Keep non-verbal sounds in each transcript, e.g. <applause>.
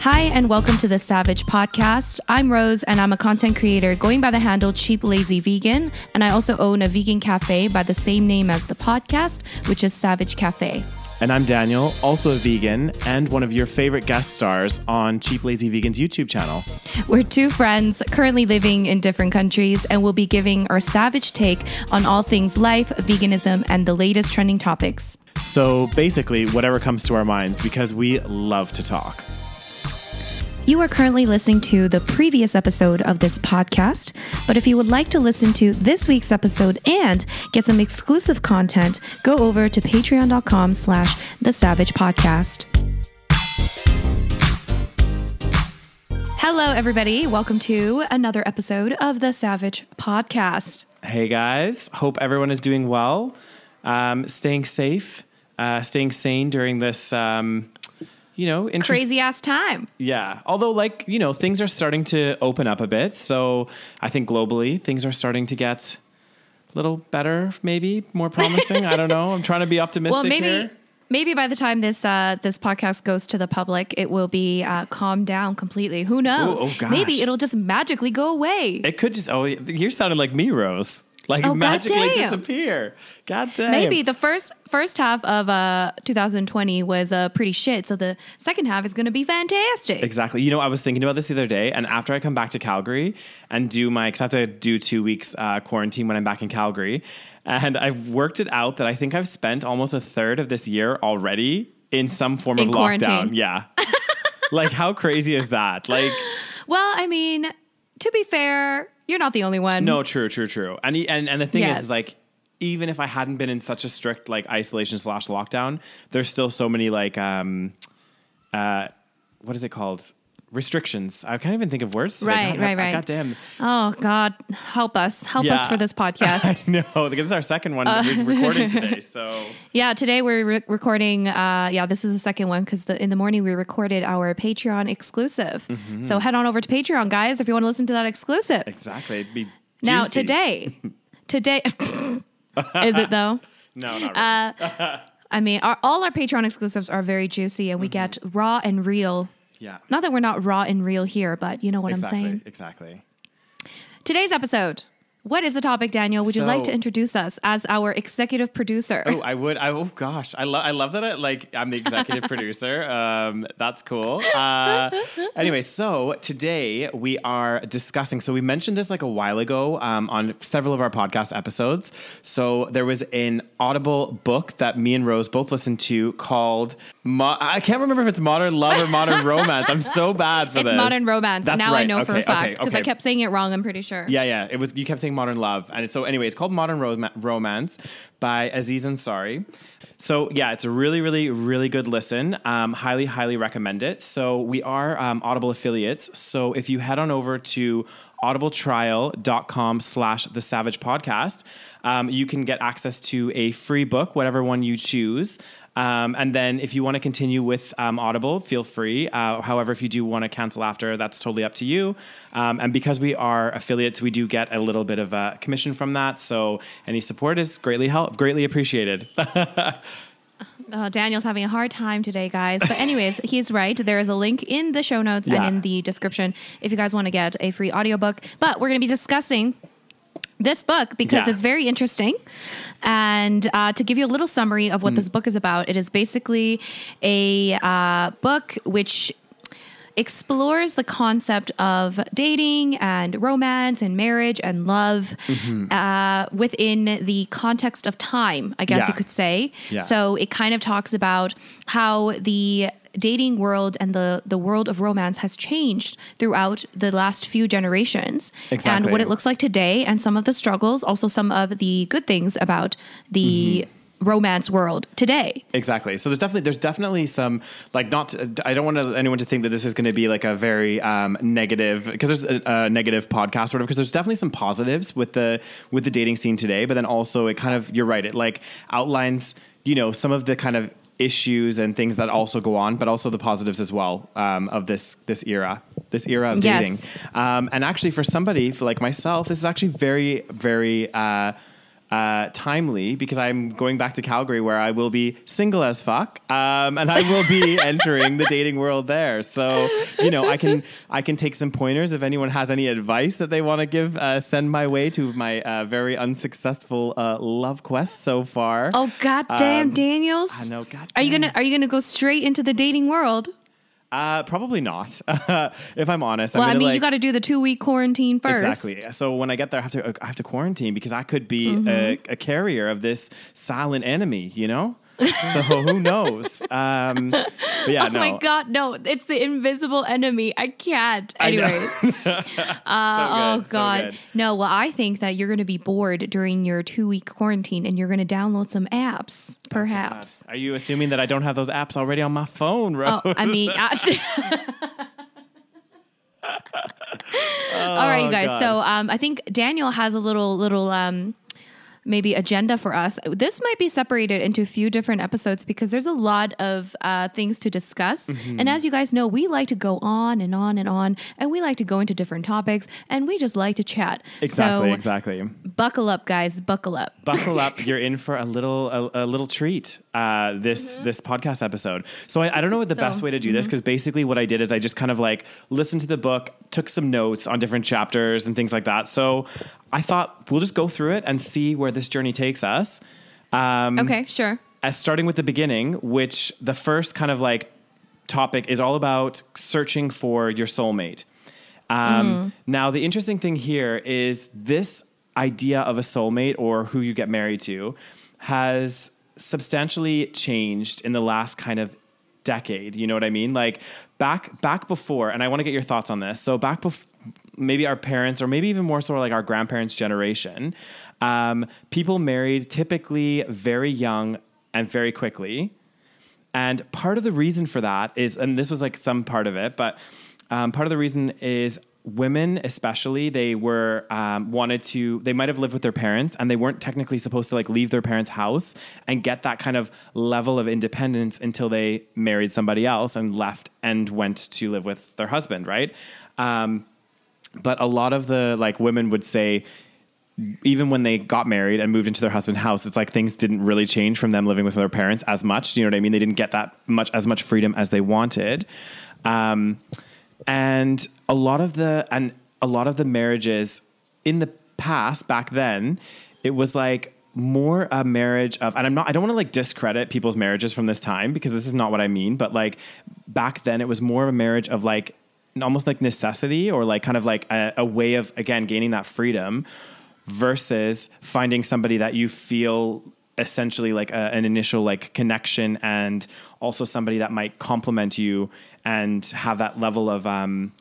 Hi, and welcome to the SaVeg Podcast. I'm Rose, and I'm a content creator going by the handle Cheap Lazy Vegan. And I also own a vegan cafe by the same name as the podcast, which is SaVeg Cafe. And I'm Daniel, also a vegan and one of your favorite guest stars on Cheap Lazy Vegan's YouTube channel. We're two friends currently living in different countries, and we'll be giving our savage take on all things life, veganism, and the latest trending topics. So basically, whatever comes to our minds because we love to talk. You are currently listening to the previous episode of this podcast, but if you would like to listen to this week's episode and get some exclusive content, go over to patreon.com slash the saveg podcast. Hello, everybody. Welcome to another episode of the SaVeg Podcast. Hey guys, hope everyone is doing well, um, staying safe, uh, staying sane during this, um, you know, interest- Crazy ass time. Yeah. Although, like, you know, things are starting to open up a bit. So I think globally, things are starting to get a little better, maybe more promising. I don't know. I'm trying to be optimistic. Well, maybe here. maybe by the time this uh, this podcast goes to the public, it will be uh, calmed down completely. Who knows? oh, gosh. Maybe it'll just magically go away. It could just, oh, you're sounding like me, Rose. Like Oh, magically goddamn. disappear. God damn. Maybe the first first half of uh, 2020 was uh, pretty shit, so the second half is going to be fantastic. Exactly. You know, I was thinking about this the other day, and after I come back to Calgary and do my, because I have to do two weeks uh, quarantine when I'm back in Calgary, and I've worked it out that I think I've spent almost a third of this year already in some form In of quarantine. lockdown. Yeah. <laughs> like, how crazy is that? Like, Well, I mean, to be fair, you're not the only one. no, true, true, true. And he- and and the thing is, Yes. is like. Even if I hadn't been in such a strict like isolation slash lockdown, there's still so many like um uh what is it called? Restrictions. I can't even think of words. Right, God, <laughs> right, right. God damn. Oh God, help us, help us for this <laughs> podcast. no, because it's our second one Uh. we're recording today. So <laughs> Yeah, today we're re- recording. Uh, yeah, this is the second one because the, in the morning we recorded our Patreon exclusive. Mm-hmm. So head on over to Patreon, guys, if you want to listen to that exclusive. exactly, it'd be Now today, today is it though? No, not really. Uh, I mean, our, all our Patreon exclusives are very juicy, and we get raw and real. Yeah, Not that we're not raw and real here, but you know what exactly, I'm saying. exactly. Today's episode. What is the topic, Daniel? Would you like to introduce us as our executive producer? Oh, I would. I, oh gosh, I love. I love that. I, like I'm the executive <laughs> producer. Um, that's cool. Uh, anyway, so today we are discussing. So we mentioned this like a while ago um, on several of our podcast episodes. So there was an Audible book that me and Rose both listened to called. Mo- I can't remember if it's Modern Love or Modern <laughs> Romance. I'm so bad for It's this. It's Modern romance. That's now I right. know for Okay, a fact okay, because I kept saying it wrong. I'm pretty sure. Yeah, yeah. It was you kept saying modern love, and so anyway, it's called Modern Roma- Romance by Aziz Ansari. So yeah, it's a really, really, really good listen. Um, highly, highly recommend it. So we are um, Audible affiliates. So if you head on over to audibletrial.com slash the saveg podcast, um, you can get access to a free book, whatever one you choose. Um, and then if you want to continue with um, Audible, feel free. Uh, however, if you do want to cancel after, that's totally up to you. Um, and because we are affiliates, we do get a little bit of a commission from that. So any support is greatly help, greatly appreciated. <laughs> Uh, Daniel's having a hard time today, guys. But anyways, <laughs> he's right. There is a link in the show notes Yeah. and in the description if you guys want to get a free audiobook. But we're going to be discussing this book because Yeah. it's very interesting. And uh, to give you a little summary of what this book is about, it is basically a uh, book which explores the concept of dating and romance and marriage and love uh, within the context of time, I guess Yeah. you could say. Yeah. So it kind of talks about how the dating world and the the world of romance has changed throughout the last few generations Exactly. and what it looks like today and some of the struggles also some of the good things about the romance world today Exactly. So there's definitely there's definitely some like not. I don't want anyone to think that this is going to be like a very um, negative because there's a, a negative podcast sort of because there's definitely some positives with the with the dating scene today, but then also it kind of you're right. It like outlines you know some of the kind of issues and things that also go on, but also the positives as well um, of this this era, this era of Yes. dating. Um, and actually, for somebody for like myself, this is actually very very. Uh, uh, timely because I'm going back to Calgary where I will be single as fuck, um, and I will be <laughs> entering the dating world there. So you know, I can I can take some pointers if anyone has any advice that they want to give. Uh, send my way to my uh, very unsuccessful uh, love quest so far. Oh goddamn, Um, Daniels! I know. God Are you gonna Are you gonna go straight into the dating world? Uh, probably not. <laughs> if I'm honest, Well, I'm I mean, like, you got to do the two week quarantine first. Exactly. So when I get there, I have to I have to quarantine because I could be Mm-hmm. a, a carrier of this silent enemy. You know. So who knows? Um, but yeah, <laughs> Oh no. my god, no! It's the invisible enemy. I can't. I know. Anyways, <laughs> So oh good, so god, good. no. Well, I think that you're going to be bored during your two week quarantine, and you're going to download some apps, perhaps. Are you assuming that I don't have those apps already on my phone, Rose? Oh, I mean, actually. <laughs> All right, you guys. God. So um, I think Daniel has a little little um, maybe agenda for us. This might be separated into a few different episodes because there's a lot of uh, things to discuss. Mm-hmm. And as you guys know, we like to go on and on and on, and we like to go into different topics, and we just like to chat. exactly, So exactly. buckle up, guys. Buckle up. buckle up <laughs> you're in for a little a, a little treat uh, this this podcast episode so I, I don't know what the Mm-hmm. So- mm-hmm. best way to do this because basically what i did is i just kind of like listened to the book took some notes on different chapters and things like that so i thought we'll just go through it and see where this journey takes us um, Okay, sure. as starting with the beginning, which the first kind of like topic is all about searching for your soulmate. Um, Now, the interesting thing here is this idea of a soulmate or who you get married to has substantially changed in the last kind of decade. You know what I mean? Like back back before, and I want to get your thoughts on this. So back before maybe our parents or maybe even more so like our grandparents generation um, people married typically very young and very quickly and part of the reason for that is and this was like some part of it but um, part of the reason is women especially they were um, wanted to they might have lived with their parents and they weren't technically supposed to like leave their parents house and get that kind of level of independence until they married somebody else and left and went to live with their husband right? Um, but a lot of the like women would say even when they got married and moved into their husband's house it's like things didn't really change from them living with their parents as much. You know what i mean? They didn't get that much as much freedom as they wanted. Um, and a lot of the and a lot of the marriages in the past back then it was like more a marriage of and i'm not i don't want to like discredit people's marriages from this time because this is not what i mean but like back then it was more of a marriage of like almost like necessity or like kind of like a, a way of again gaining that freedom versus finding somebody that you feel essentially like a, an initial like connection and also somebody that might complement you and have that level of um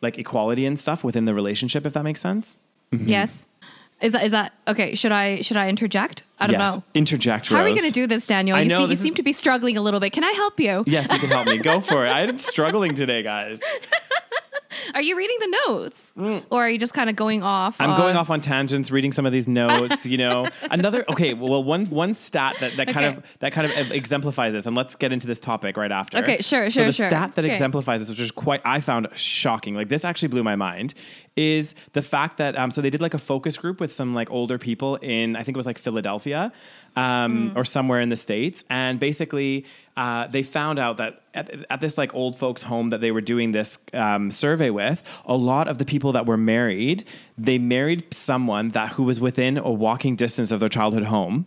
like equality and stuff within the relationship if that makes sense Yes. Is that is that okay? Should I should I interject? I don't yes know. interject How are we going to do this, Daniel? I You, know, see, you this seem is- to be struggling a little bit. Can I help you? yes you can help me go for it i'm struggling today guys <laughs> <laughs> Are you reading the notes, or are you just kind of going off? Mm. I'm on- going off on tangents, reading some of these notes. You know, <laughs> another okay. Well, one one stat that, that kind of that kind of exemplifies this, and let's get into this topic right after. Okay, sure, sure, So the sure. stat that Okay. exemplifies this, which is quite I found shocking. Like this actually blew my mind, is the fact that um, so they did like a focus group with some like older people in I think it was like Philadelphia um, Mm. or somewhere in the states, and basically uh, they found out that at, at this like old folks home that they were doing this um, survey with, a lot of the people that were married, they married someone that who was within a walking distance of their childhood home.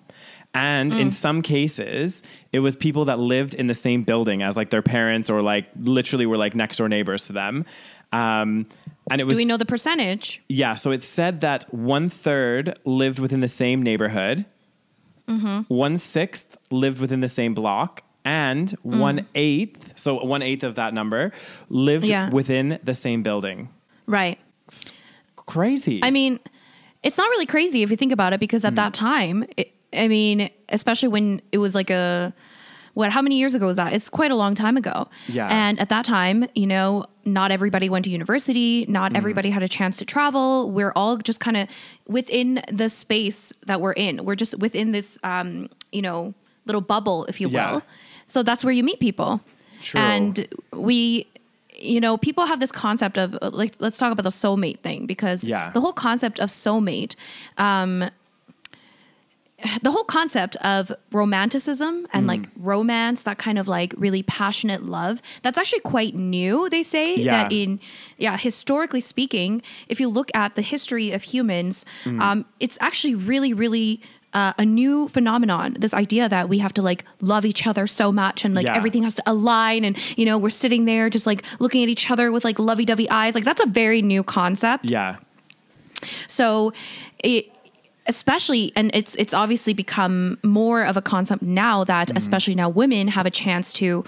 And Mm. in some cases, it was people that lived in the same building as like their parents or like literally were like next door neighbors to them. Um, and it was Do we know the percentage? yeah, so it said that one third lived within the same neighborhood, Mm-hmm. one sixth lived within the same block, and Mm. one eighth, so one eighth of that number, lived Yeah. within the same building. Right. Crazy. I mean, it's not really crazy if you think about it, because at that time, it, I mean, especially when it was like a what? How many years ago was that? It's quite a long time ago. Yeah. And at that time, you know, not everybody went to university. Not Mm-hmm. everybody had a chance to travel. We're all just kind of within the space that we're in. We're just within this, um, you know, little bubble, if you Yeah. will. So that's where you meet people. True. And we you know people have this concept of uh, like let's talk about the soulmate thing because Yeah. the whole concept of soulmate um the whole concept of romanticism and like romance, that kind of like really passionate love, that's actually quite new, they say. Yeah. That in, yeah, historically speaking, if you look at the history of humans, um, it's actually really, really. Uh, a new phenomenon this idea that we have to like love each other so much and like Yeah. everything has to align and you know we're sitting there just like looking at each other with like lovey-dovey eyes. Like that's a very new concept. Yeah. so it especially and it's it's obviously become more of a concept now that especially now women have a chance to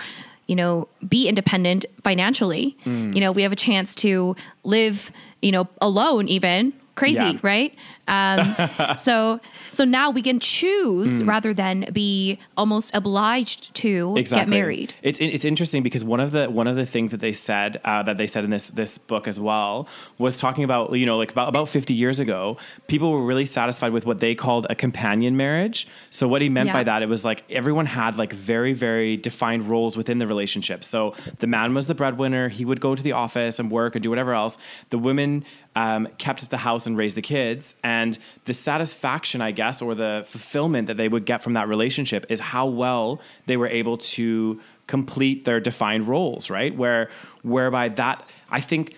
you know be independent financially. You know we have a chance to live you know alone even crazy Yeah. right um, <laughs> so so now we can choose rather than be almost obliged to get married It's it's interesting because one of the one of the things that they said uh, that they said in this this book as well was talking about you know like about about fifty years ago, people were really satisfied with what they called a companion marriage. So what he meant by that, it was like everyone had like very very defined roles within the relationship. So the man was the breadwinner; he would go to the office and work and do whatever else. The women um, kept the house and raised the kids, and the satisfaction, I guess, or the fulfillment that they would get from that relationship is how well they were able to complete their defined roles, right? Where whereby that I think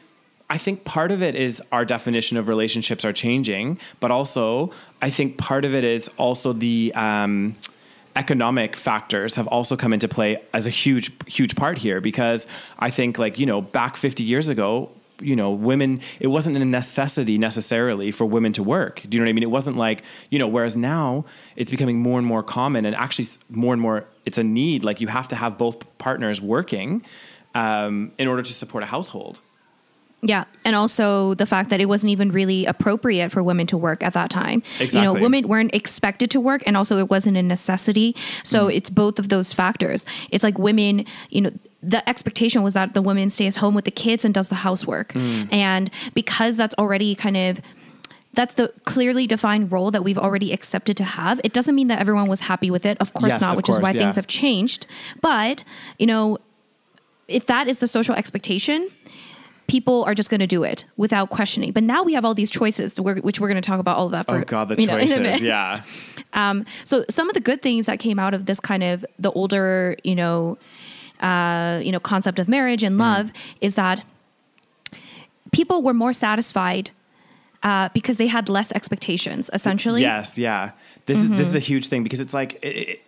I think part of it is our definition of relationships are changing, but also I think part of it is also the um, economic factors have also come into play as a huge huge part here because I think like you know back 50 years ago you know women it wasn't a necessity necessarily for women to work. Do you know what i mean? It wasn't like you know whereas now it's becoming more and more common and actually more and more it's a need. Like you have to have both partners working um, in order to support a household Yeah. And also the fact that it wasn't even really appropriate for women to work at that time. Exactly. You know, women weren't expected to work and also it wasn't a necessity. So Mm. it's both of those factors. It's like women, you know, the expectation was that the woman stays home with the kids and does the housework. Mm. And because that's already kind of that's the clearly defined role that we've already accepted to have. It doesn't mean that everyone was happy with it. Of course Yes, not, of which is why yeah. things have changed. But, you know, if that is the social expectation, people are just going to do it without questioning. But now we have all these choices, which we're going to talk about all of that. For, oh god the you know, choices yeah <laughs> Um, so some of the good things that came out of this kind of the older, you know, uh, you know, concept of marriage and love is that people were more satisfied uh, because they had less expectations. Essentially, Yes, yeah. This is this is Mm-hmm. a huge thing because it's like it, it-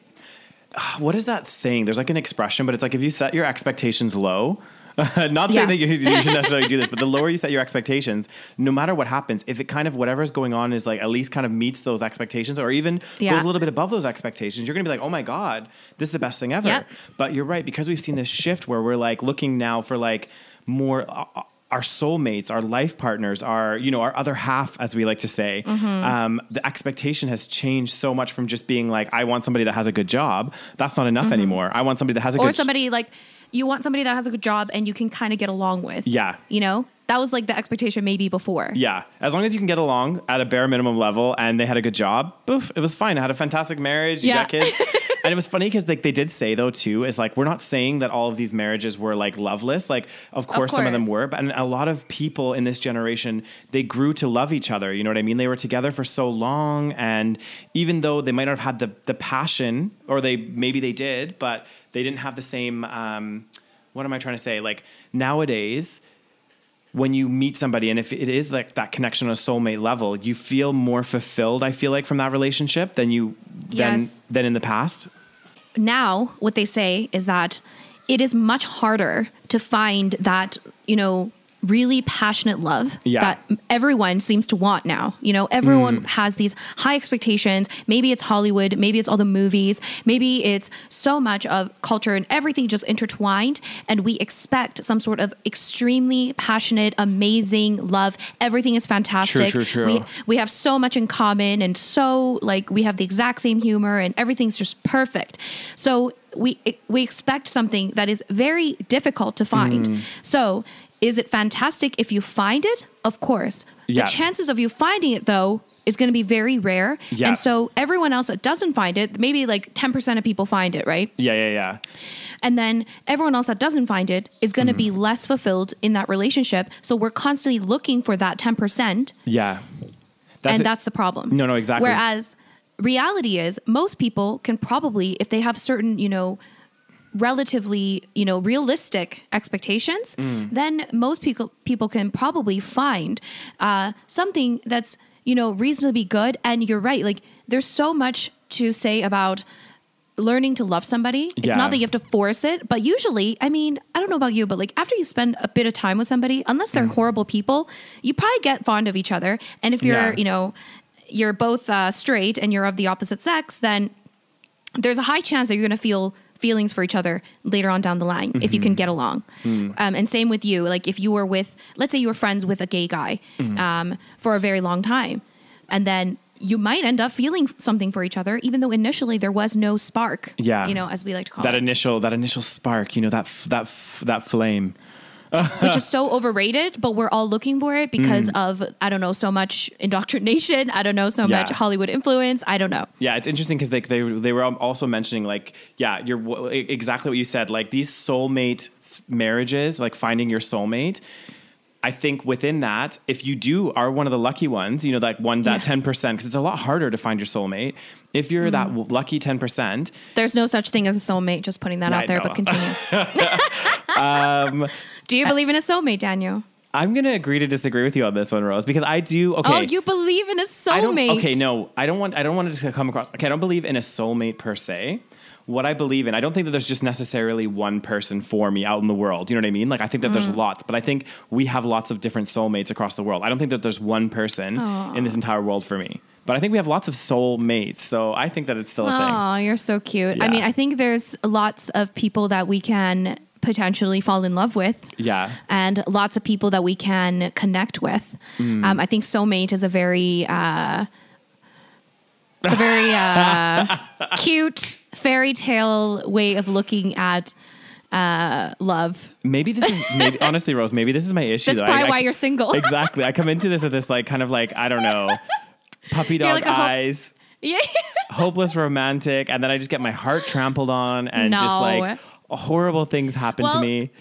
<sighs> what is that saying? There's like an expression, but it's like if you set your expectations low, <laughs> not saying Yeah. that you, you should <laughs> necessarily do this, but the lower you set your expectations, no matter what happens, if it kind of whatever's going on is like at least kind of meets those expectations or even Yeah. goes a little bit above those expectations, you're gonna be like, oh my God, this is the best thing ever. Yeah. But you're right, because we've seen this shift where we're like looking now for like more uh, our soulmates, our life partners, our you know our other half, as we like to say. Mm-hmm. Um, the expectation has changed so much from just being like, I want somebody that has a good job. That's not enough anymore. I want somebody that has a Mm-hmm. or good somebody like you want somebody that has a good job and you can kind of get along with. Yeah. you know, that was like the expectation maybe before. Yeah, as long as you can get along at a bare minimum level, and they had a good job, boof, it was fine. I had a fantastic marriage. You Yeah. got kids, <laughs> and it was funny because like they did say though too is like we're not saying that all of these marriages were like loveless. Like of course, some of them were, but and a lot of people in this generation they grew to love each other. You know what I mean? They were together for so long, and even though they might not have had the the passion, or they maybe they did, but they didn't have the same. Um, what am I trying to say? Like nowadays when you meet somebody and if it is like that connection on a soulmate level, you feel more fulfilled, I feel like, from that relationship than you than Yes. than in the past. now what they say is that it is much harder to find that you know really passionate love Yeah. that everyone seems to want now. You know everyone has these high expectations. Maybe it's hollywood maybe it's all the movies maybe it's so much of culture and everything just intertwined and we expect some sort of extremely passionate amazing love. Everything is fantastic. True, true. we we have so much in common and so like we have the exact same humor and everything's just perfect. So we we expect something that is very difficult to find. Mm. so is it fantastic if you find it of course Yeah. the chances of you finding it though is going to be very rare Yeah. and so everyone else that doesn't find it maybe like 10% of people find it right Yeah, yeah, yeah. and then everyone else that doesn't find it is going to be Mm-hmm. less fulfilled in that relationship so we're constantly looking for that 10% Yeah. and it. that's the problem. No, no, exactly. Whereas reality is most people can probably if they have certain you know relatively you know realistic expectations then most people people can probably find uh, something that's you know reasonably good. And you're right like there's so much to say about learning to love somebody. It's Yeah. not that you have to force it but usually i mean i don't know about you but like after you spend a bit of time with somebody unless they're horrible people you probably get fond of each other. And if you're Yeah. you know you're both uh, straight and you're of the opposite sex then there's a high chance that you're going to feel feelings for each other later on down the line if you Mm-hmm. can get along. Mm. Um, and same with you. Like if you were with, let's say you were friends with a gay guy Mm. um, for a very long time, and then you might end up feeling something for each other, even though initially there was no spark. Yeah. you know, as we like to call that it, initial that initial spark, you know, that f- that f- that flame. <laughs> which is so overrated. But we're all looking for it because Mm. of I don't know so much indoctrination. I don't know so Yeah. much Hollywood influence. I don't know. Yeah, it's interesting because they, they they were also mentioning like yeah, you're exactly what you said. Like these soulmate marriages, like finding your soulmate. I think within that, if you do are one of the lucky ones, you know, like one that Yeah. ten percent, because it's a lot harder to find your soulmate. If you're that w- lucky ten percent, There's no such thing as a soulmate. Just putting that Yeah, out there. But continue. <laughs> <laughs> Do you believe in a soulmate, Daniel? I'm gonna agree to disagree with you on this one, Rose, because I do. Okay, Oh, you believe in a I don't. soulmate? Okay, no, I don't want. I don't want it to come across. Okay, I don't believe in a soulmate per se. What I believe in, I don't think that there's just necessarily one person for me out in the world. You know what I mean? Like I think that there's Mm. lots, but I think we have lots of different soulmates across the world. I don't think that there's one person in this entire world for me. But I think we have lots of soulmates, so I think that it's still a thing. Oh, you're so cute. I mean, I think there's lots of people that we can potentially fall in love with. Yeah. And lots of people that we can connect with. Mm. Um, I think soulmate is a very, uh, it's a very uh, <laughs> cute fairy tale way of looking at uh, love. Maybe this is maybe <laughs> honestly, Rose. Maybe this is my issue. That's though. probably I- I- why you're single. exactly. I come into this with this like kind of like I don't know, puppy dog like a hope- eyes. yeah. <laughs> hopeless romantic and then I just get my heart trampled on and just like horrible things happen to Well, me.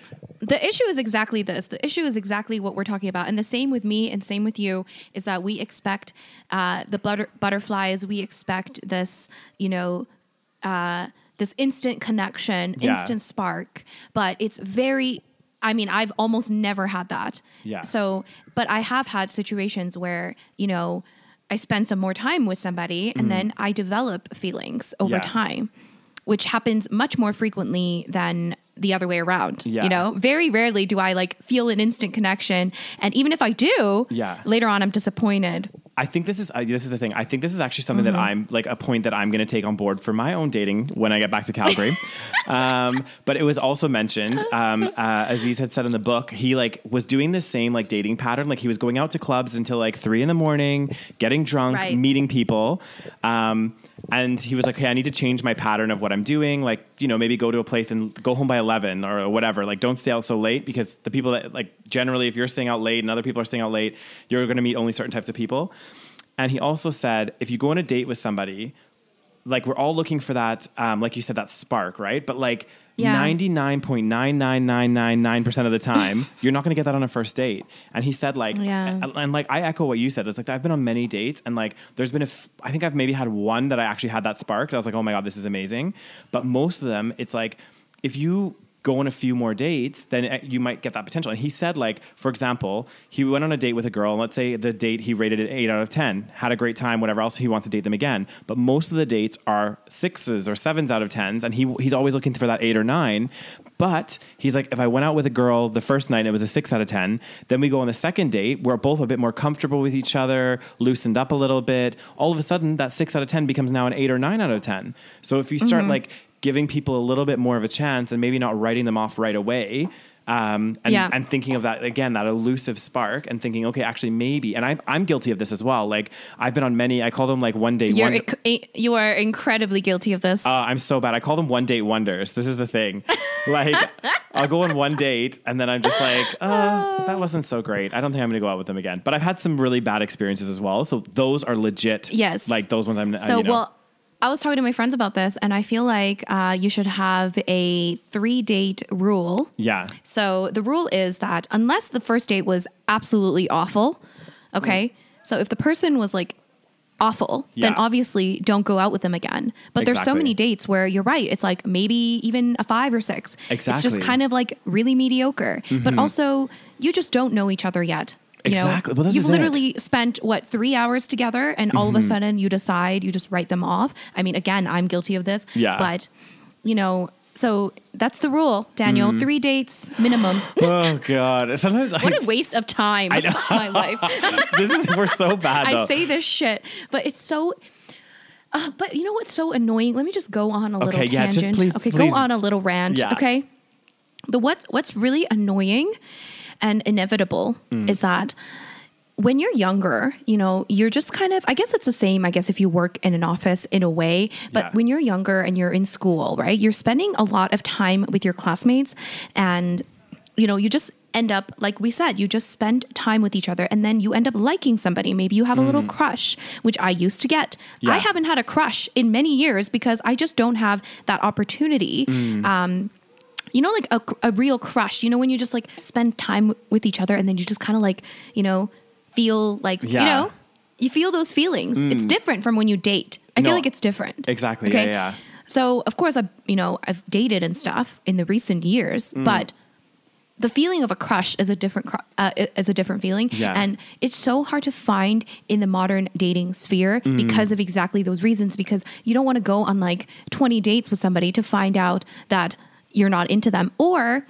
The issue is exactly this. The issue is exactly what we're talking about. And the same with me and same with you is that we expect uh, the butter- butterflies, we expect this, you know, uh, this instant connection, Yeah. instant spark. But it's very, I mean, I've almost never had that. Yeah. So, but I have had situations where, you know, I spend some more time with somebody and then I develop feelings over. Yeah. time, which happens much more frequently than the other way around. Yeah. You know, very rarely do I like feel an instant connection. And even if I do, Yeah. later on I'm disappointed. I think this is uh, this is the thing. I think this is actually something that I'm like a point that I'm going to take on board for my own dating when I get back to Calgary. <laughs> um, but it was also mentioned. Um, uh, Aziz had said in the book he like was doing the same like dating pattern. Like he was going out to clubs until like three in the morning, getting drunk, Right. meeting people. Um, and he was like, "Hey, I need to change my pattern of what I'm doing. Like, you know, maybe go to a place and go home by eleven or whatever. Like, don't stay out so late because the people that like generally, if you're staying out late and other people are staying out late, you're going to meet only certain types of people." And he also said, if you go on a date with somebody, like we're all looking for that, um, like you said, that spark, right? But like Yeah. ninety nine point nine nine nine nine nine percent of the time, <laughs> you're not going to get that on a first date. And he said, like, Yeah. and, and, like I echo what you said. It's like I've been on many dates, and like there's been a, f- I think I've maybe had one that I actually had that spark. I was like, oh my god, this is amazing. But most of them, it's like if you go on a few more dates, then uh, you might get that potential. And he said, like, for example, he went on a date with a girl, and let's say the date he rated it eight out of 10, had a great time, whatever else, he wants to date them again. But most of the dates are sixes or sevens out of 10s, and he, he's always looking for that eight or nine. But he's like, if I went out with a girl the first night, it was a six out of 10, then we go on the second date, we're both a bit more comfortable with each other, loosened up a little bit. All of a sudden, that six out of 10 becomes now an eight or nine out of 10. So if you start Mm-hmm. like, giving people a little bit more of a chance and maybe not writing them off right away. Um, and, Yeah. and thinking of that again, that elusive spark, and thinking, okay, actually, maybe. And I'm I'm guilty of this as well. Like I've been on many. I call them like one day. You're inc- you are incredibly guilty of this. uh, I'm so bad. I call them one date wonders. This is the thing. <laughs> Like I'll go on one date and then I'm just like, uh, that wasn't so great. I don't think I'm going to go out with them again. But I've had some really bad experiences as well. So those are legit. Yes. Like those ones I'm. So, you know, well, I was talking to my friends about this, and I feel like uh, you should have a three date rule. yeah. So, the rule is that unless the first date was absolutely awful, okay? So, if the person was like awful, then obviously don't go out with them again. But there's so many dates where you're right. It's like maybe even a five or six. Exactly. It's just Mm-hmm. kind of like really mediocre. But also, you just don't know each other yet. You Exactly. know, Well, you've is it. literally spent what three hours together, and all of Mm-hmm. a sudden you decide you just write them off. I mean, again, I'm guilty of this. Yeah. But you know, so that's the rule, Daniel. Mm-hmm. Three dates minimum. <laughs> oh god. Sometimes what I, a waste of time. I <laughs> know. My life. <laughs> this is we're so bad. I though. say this shit, but it's so. Uh, but you know what's so annoying? Let me just go on a little Okay, yeah, tangent. just please- okay, please. go on a little rant. Yeah. Okay. The what what's really annoying and inevitable Mm. is that when you're younger, you know, you're just kind of I guess it's the same, I guess if you work in an office in a way, but Yeah. when you're younger and you're in school, right? You're spending a lot of time with your classmates and you know, you just end up like we said, you just spend time with each other and then you end up liking somebody. Maybe you have a little crush, which I used to get. Mm. Yeah. I haven't had a crush in many years because I just don't have that opportunity. Mm. Um you know, like a, a real crush, you know, when you just like spend time with each other and then you just kind of like, you know, feel like, you Yeah. Mm. know, you feel those feelings. It's different from when you date. I feel like it's different. Exactly. Yeah, yeah. So, of course, I, you know, I've dated and stuff in the recent years, Mm. but the feeling of a crush is a different uh, is a different feeling Yeah. and it's so hard to find in the modern dating sphere Mm. because of exactly those reasons because you don't want to go on like 20 dates with somebody to find out that you're not into them or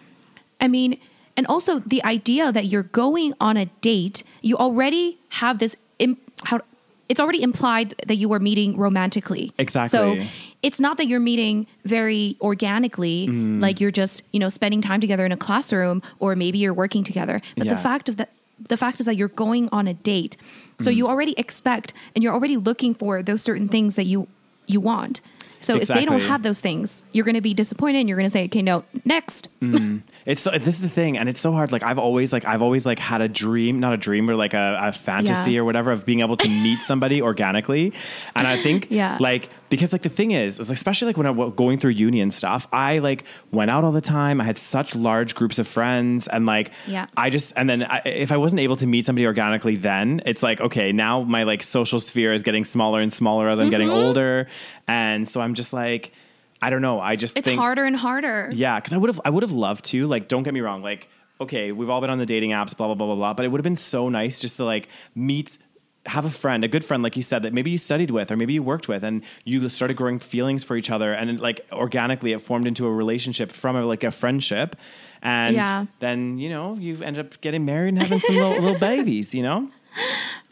i mean and also the idea that you're going on a date you already have this Im- how it's already implied that you are meeting romantically Exactly. so it's not that you're meeting very organically, Mm. like you're just, you know, spending time together in a classroom or maybe you're working together. But Yeah. the fact of that the fact is that you're going on a date. Mm. So you already expect and you're already looking for those certain things that you you want. So if they don't have those things, you're going to be disappointed and you're going to say, "Okay, no, next." Mm. <laughs> It's so, this is the thing, and it's so hard. Like I've always like I've always like had a dream, not a dream, or like a, a fantasy Yeah. or whatever of being able to meet somebody <laughs> organically. And I think Yeah. like because like the thing is, is especially like when I was going through uni and stuff, I like went out all the time. I had such large groups of friends, and like Yeah. I just and then I, if I wasn't able to meet somebody organically, then it's like okay, now my like social sphere is getting smaller and smaller as I'm getting Mm-hmm. older, and so I'm just like. I don't know. I just It's think harder and harder. yeah, because I would have I would have loved to. Like, don't get me wrong. Like, okay, we've all been on the dating apps, blah blah blah blah blah. But it would have been so nice just to like meet. Have a friend, a good friend, like you said, that maybe you studied with or maybe you worked with, and you started growing feelings for each other, and like organically, it formed into a relationship from a, like a friendship, and Yeah. then you know you've ended up getting married and having some little, little <laughs> babies, you know.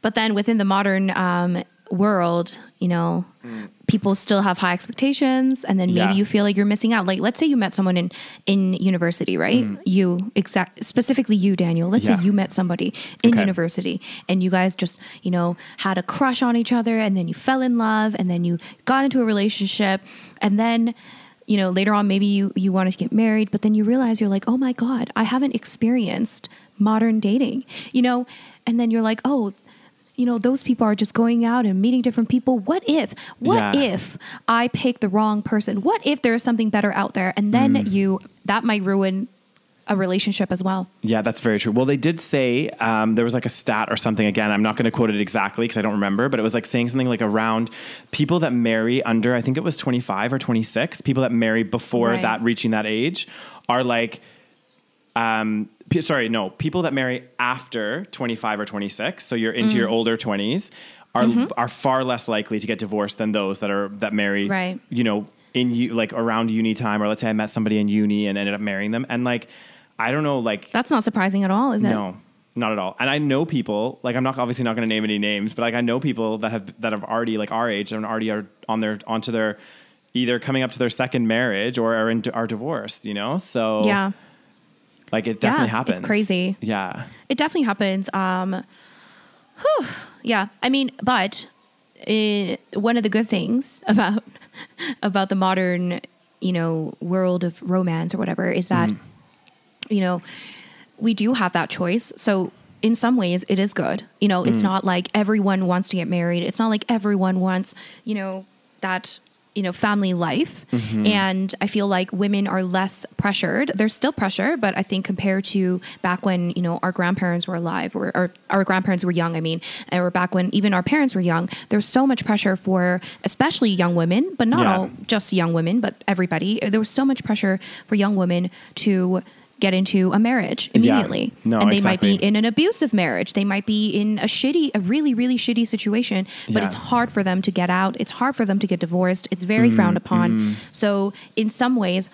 But then within the modern um, world, you know, people still have high expectations, and then maybe Mm. Yeah. you feel like you're missing out. Like, let's say you met someone in in university, right? You exact specifically you, Daniel. Let's Mm. Yeah. say you met somebody in Okay. university, and you guys just you know had a crush on each other, and then you fell in love, and then you got into a relationship, and then. You know, later on, maybe you you wanted to get married, but then you realize you're like, oh my god, I haven't experienced modern dating. You know, and then you're like, oh, you know, those people are just going out and meeting different people. What if, what Yeah. if I pick the wrong person? What if there is something better out there? And then Mm. you, that might ruin a relationship as well. Yeah, that's very true. Well, they did say um, there was like a stat or something. Again, I'm not going to quote it exactly because I don't remember, but it was like saying something like around people that marry under, I think it was 25 or 26, people that marry before Right. that reaching that age are like, um, p- sorry, no, people that marry after 25 or 26, so you're into Mm. your older 20s, are Mm-hmm. are far less likely to get divorced than those that are that marry, Right. you know, in you like around uni time, or let's say I met somebody in uni and ended up marrying them, and like, I don't know, like That's not surprising at all, is it? no, not at all. And I know people like I'm not obviously not going to name any names, but like I know people that have that have already like our age and already are on their onto their either coming up to their second marriage or are in, are divorced. You know, so Yeah. Like it Yeah, definitely it's happens. crazy. Yeah, It definitely happens. Um, whew, yeah, I mean, but uh one of the good things <laughs> about about the modern, you know, world of romance or whatever is that, you know, we do have that choice. So in some ways, it is good. You know, it's not like everyone wants to get married. It's not like everyone wants, you know, that you know family life Mm-hmm. and i feel like women are less pressured there's still pressure but i think compared to back when you know our grandparents were alive or, or our grandparents were young i mean or back when even our parents were young there's so much pressure for especially young women but not Yeah. all just young women but everybody there was so much pressure for young women to get into a marriage immediately No, and they might be in an abusive marriage they might be in a shitty a really really shitty situation but Yeah. it's hard for them to get out it's hard for them to get divorced it's Mm, very frowned upon so in some ways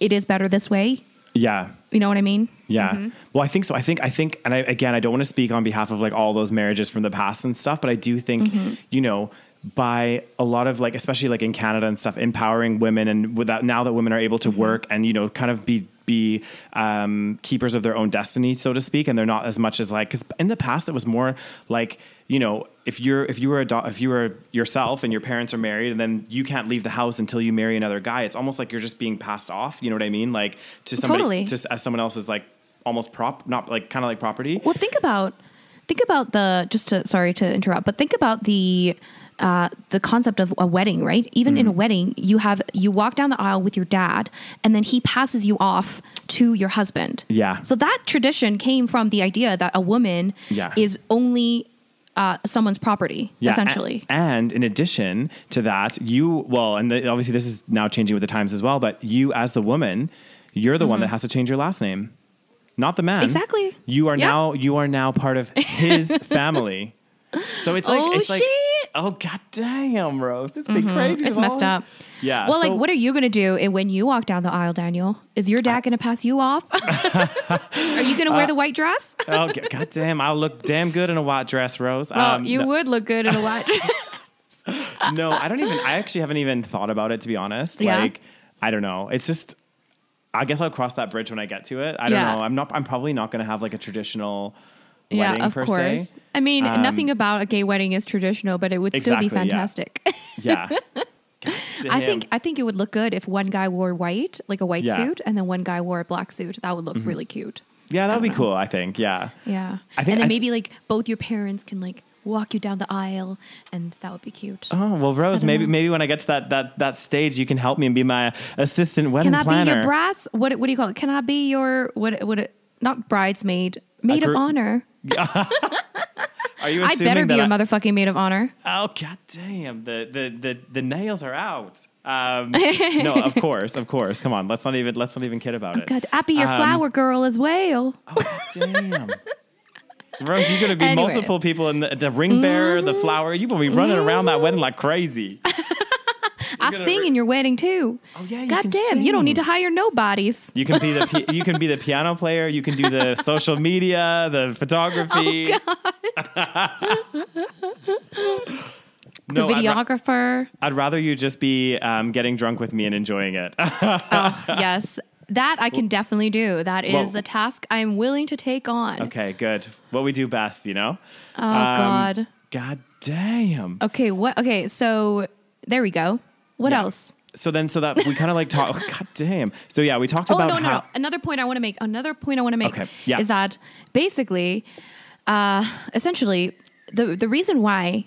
it is better this way Yeah. you know what i mean Yeah. Mm-hmm. Well, I think so. I think, I think, and I, again, I don't want to speak on behalf of like all those marriages from the past and stuff, but I do think, Mm-hmm. you know, by a lot of like, especially like in Canada and stuff, empowering women and without now that women are able to Mm-hmm. work and, you know, kind of be, be um, keepers of their own destiny, so to speak, and they're not as much as like because in the past it was more like you know if you're if you were a do- if you were yourself and your parents are married and then you can't leave the house until you marry another guy, it's almost like you're just being passed off. You know what I mean? Like to somebody Totally. to as someone else's like almost prop, not like kind of like property. Well, think about think about the just to sorry to interrupt, but think about the uh, the concept of a wedding, right? Even Mm. in a wedding, you have you walk down the aisle with your dad, and then he passes you off to your husband. Yeah. So that tradition came from the idea that a woman Yeah. is only uh, someone's property, Yeah, essentially. a- And in addition to that, you well, and the, obviously this is now changing with the times as well. But you, as the woman, you're the one that has to change your last name, not the man. Mm-hmm. Exactly. You are Yeah. now you are now part of his <laughs> family. So it's like Oh, it's like shit. Mm-hmm. oh god damn, Rose, this big crazy. It's messed up. Yeah. Well, so- like, what are you going to do when you walk down the aisle, Daniel? Is your dad going to pass you off? <laughs> are you going to wear the white dress? <laughs> oh god damn, I'll look damn good in a white dress, Rose. Well, Um, you no- would look good in a white <laughs> dress. no, I don't even. I actually haven't even thought about it to be honest. Yeah? Like, I don't know. It's just. I guess I'll cross that bridge when I get to it. I don't Yeah. know. I'm not. I'm probably not going to have like a traditional yeah, wedding of per course. se. I mean, Um, nothing about a gay wedding is traditional, but it would still be fantastic. <laughs> Yeah. God I think I think it would look good if one guy wore white, like a white Yeah. Mm-hmm. suit, and then one guy wore a black suit. That would look really cute. Yeah, that would be don't cool. I think. Yeah. Yeah. I think and then I- maybe like both your parents can like walk you down the aisle, and that would be cute. Oh well, Rose. Maybe know. maybe when I get to that that that stage, you can help me and be my assistant wedding planner. Can I planner. be your brass? What what do you call it? Can I be your what what not bridesmaid, maid gr- of honor? Are you <laughs> I better be that a I- motherfucking maid of honor. Oh god damn! The the the the nails are out. Um, <laughs> no, of course, of course. Come on, let's not even let's not even kid about it. God, I be your Um, flower girl as well. Oh damn! Rose, you're gonna be Anyway. multiple people in the, the ring bearer, the flower. You're gonna be running around that wedding like crazy. <laughs> I gonna sing re- in your wedding too. Oh yeah, you God damn, you don't need to hire nobodies. You can be the pi- you can be the piano player. You can do the <laughs> social media, the photography. <laughs> the no, I'd, ra- videographer. I'd rather you just be um, getting drunk with me and enjoying it. oh, yes. That I can definitely do. That is a task I'm willing to take on. okay, good. What we do best, you know. Oh God. God damn. Okay, what okay, so there we go. What Yeah. else? So then, so that we kind of like talk. <laughs> <laughs> God damn. So yeah, we talked Oh about no, no, how. no. Another point I want to make. Another point I want to make Okay, yeah. is that basically, uh, essentially, the the reason why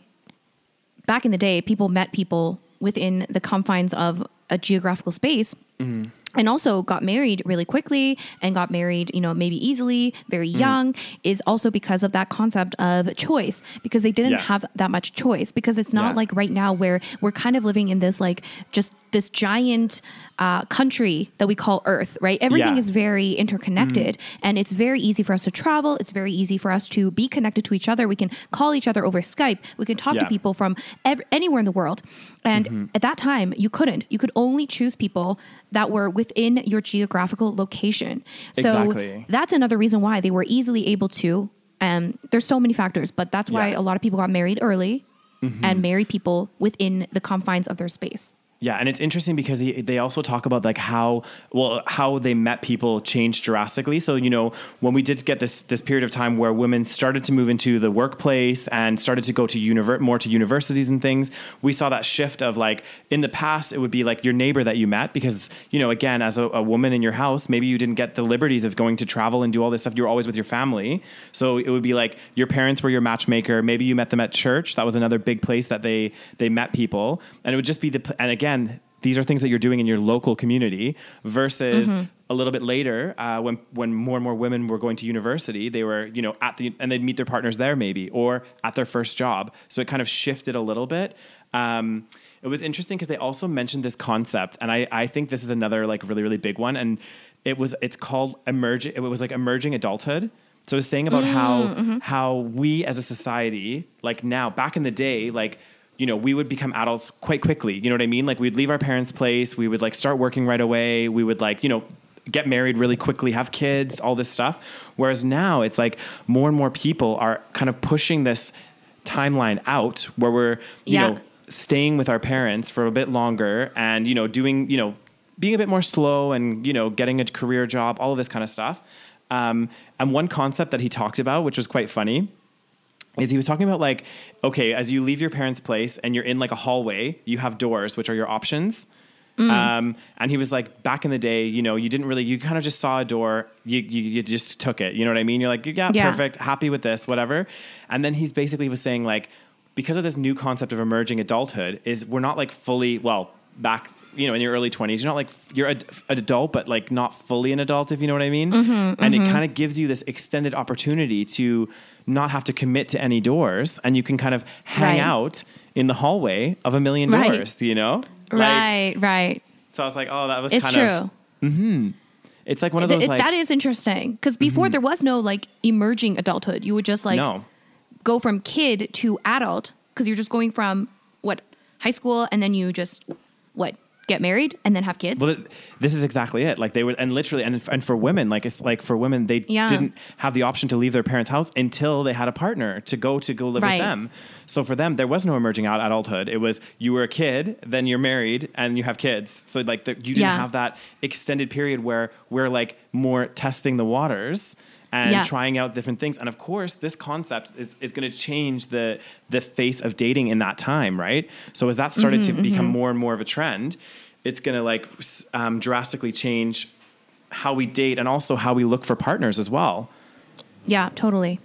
back in the day people met people within the confines of a geographical space. Mm-hmm. And also got married really quickly and got married, you know, maybe easily, very Mm. young, is also because of that concept of choice, because they didn't Yeah. have that much choice. Because it's not Yeah. like right now where we're kind of living in this like just this giant uh, country that we call Earth, right? Everything Yeah. is very interconnected and it's very easy for us to travel. It's very easy for us to be connected to each other. We can call each other over Skype. We can talk to people from ev- anywhere in the world. And at that time, you couldn't. You could only choose people that were within your geographical location. So Exactly. that's another reason why they were easily able to. Um, there's so many factors, but that's why Yeah. a lot of people got married early and marry people within the confines of their space. Yeah, and it's interesting because they, they also talk about like how well how they met people changed drastically. So you know when we did get this this period of time where women started to move into the workplace and started to go to univer- more to universities and things, we saw that shift of like in the past it would be like your neighbor that you met because you know again as a, a woman in your house maybe you didn't get the liberties of going to travel and do all this stuff. You were always with your family, so it would be like your parents were your matchmaker. Maybe you met them at church. That was another big place that they they met people, and it would just be the and again these are things that you're doing in your local community versus Mm-hmm. a little bit later uh, when when more and more women were going to university, they were you know at the and they'd meet their partners there maybe or at their first job. So it kind of shifted a little bit. Um, it was interesting because they also mentioned this concept, and I I think this is another like really really big one, and it was it's called emerging. It was like emerging adulthood. So it's saying about how how we as a society, like now, back in the day, like you know, we would become adults quite quickly. You know what I mean? Like we'd leave our parents' place, we would like start working right away, we would like you know get married really quickly, have kids, all this stuff. Whereas now it's like more and more people are kind of pushing this timeline out where we're you Yeah. know staying with our parents for a bit longer and you know doing you know being a bit more slow and you know getting a career job all of this kind of stuff um, and one concept that he talked about which was quite funny is he was talking about like okay as you leave your parents place and you're in like a hallway you have doors which are your options. Mm. Um, and he was like back in the day you know you didn't really you kind of just saw a door you, you you just took it you know what i mean? You're like yeah, Yeah. perfect happy with this whatever. And then he's basically was saying like because of this new concept of emerging adulthood is we're not like fully well back you know in your early 20s you're not like you're ad- an adult but like not fully an adult if you know what i mean? Mm-hmm, and it mm-hmm. kind of gives you this extended opportunity to not have to commit to any doors and you can kind of hang Right. out in the hallway of a million Right. doors you know Like, right, right. so i was like oh that was It's kind true. of it's like one of those it- like Mm-hmm. that is interesting because before there was no like emerging adulthood. You would just like no go from kid to adult because you're just going from what high school and then you just what get married and then have kids. Well, th- this is exactly it. Like they would, and literally, and and for women, like it's like for women, they Yeah. didn't have the option to leave their parents' house until they had a partner to go to go live Right. with them. So for them, there was no emerging out adulthood. It was you were a kid, then you're married, and you have kids. So like the, you didn't Yeah. have that extended period where we're like more testing the waters. And Yeah. trying out different things, and of course, this concept is, is going to change the the face of dating in that time, right? So as that started Mm-hmm, to become more and more of a trend, it's going to like um, drastically change how we date and also how we look for partners as well. yeah, totally.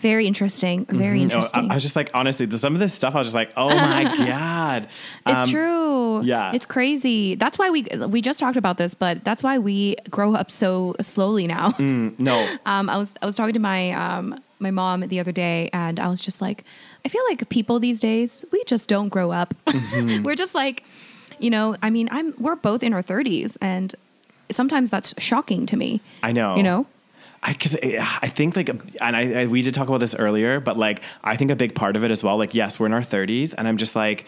Very interesting. Very You know, I, interesting. I was just like, honestly, the, some of this stuff, I was just like, oh my <laughs> god, It's Um, true. yeah. It's crazy. That's why we we just talked about this, but that's why we grow up so slowly now. Mm. No, <laughs> Um, I was I was talking to my um, my mom the other day, and I was just like, I feel like people these days we just don't grow up. Mm-hmm. <laughs> we're just like, you know, I mean, I'm we're both in our thirties, and sometimes that's shocking to me. I know. You know, I because I think like, and I, I we did talk about this earlier, but like, I think a big part of it as well. Like, yes, we're in our thirties, and I'm just like.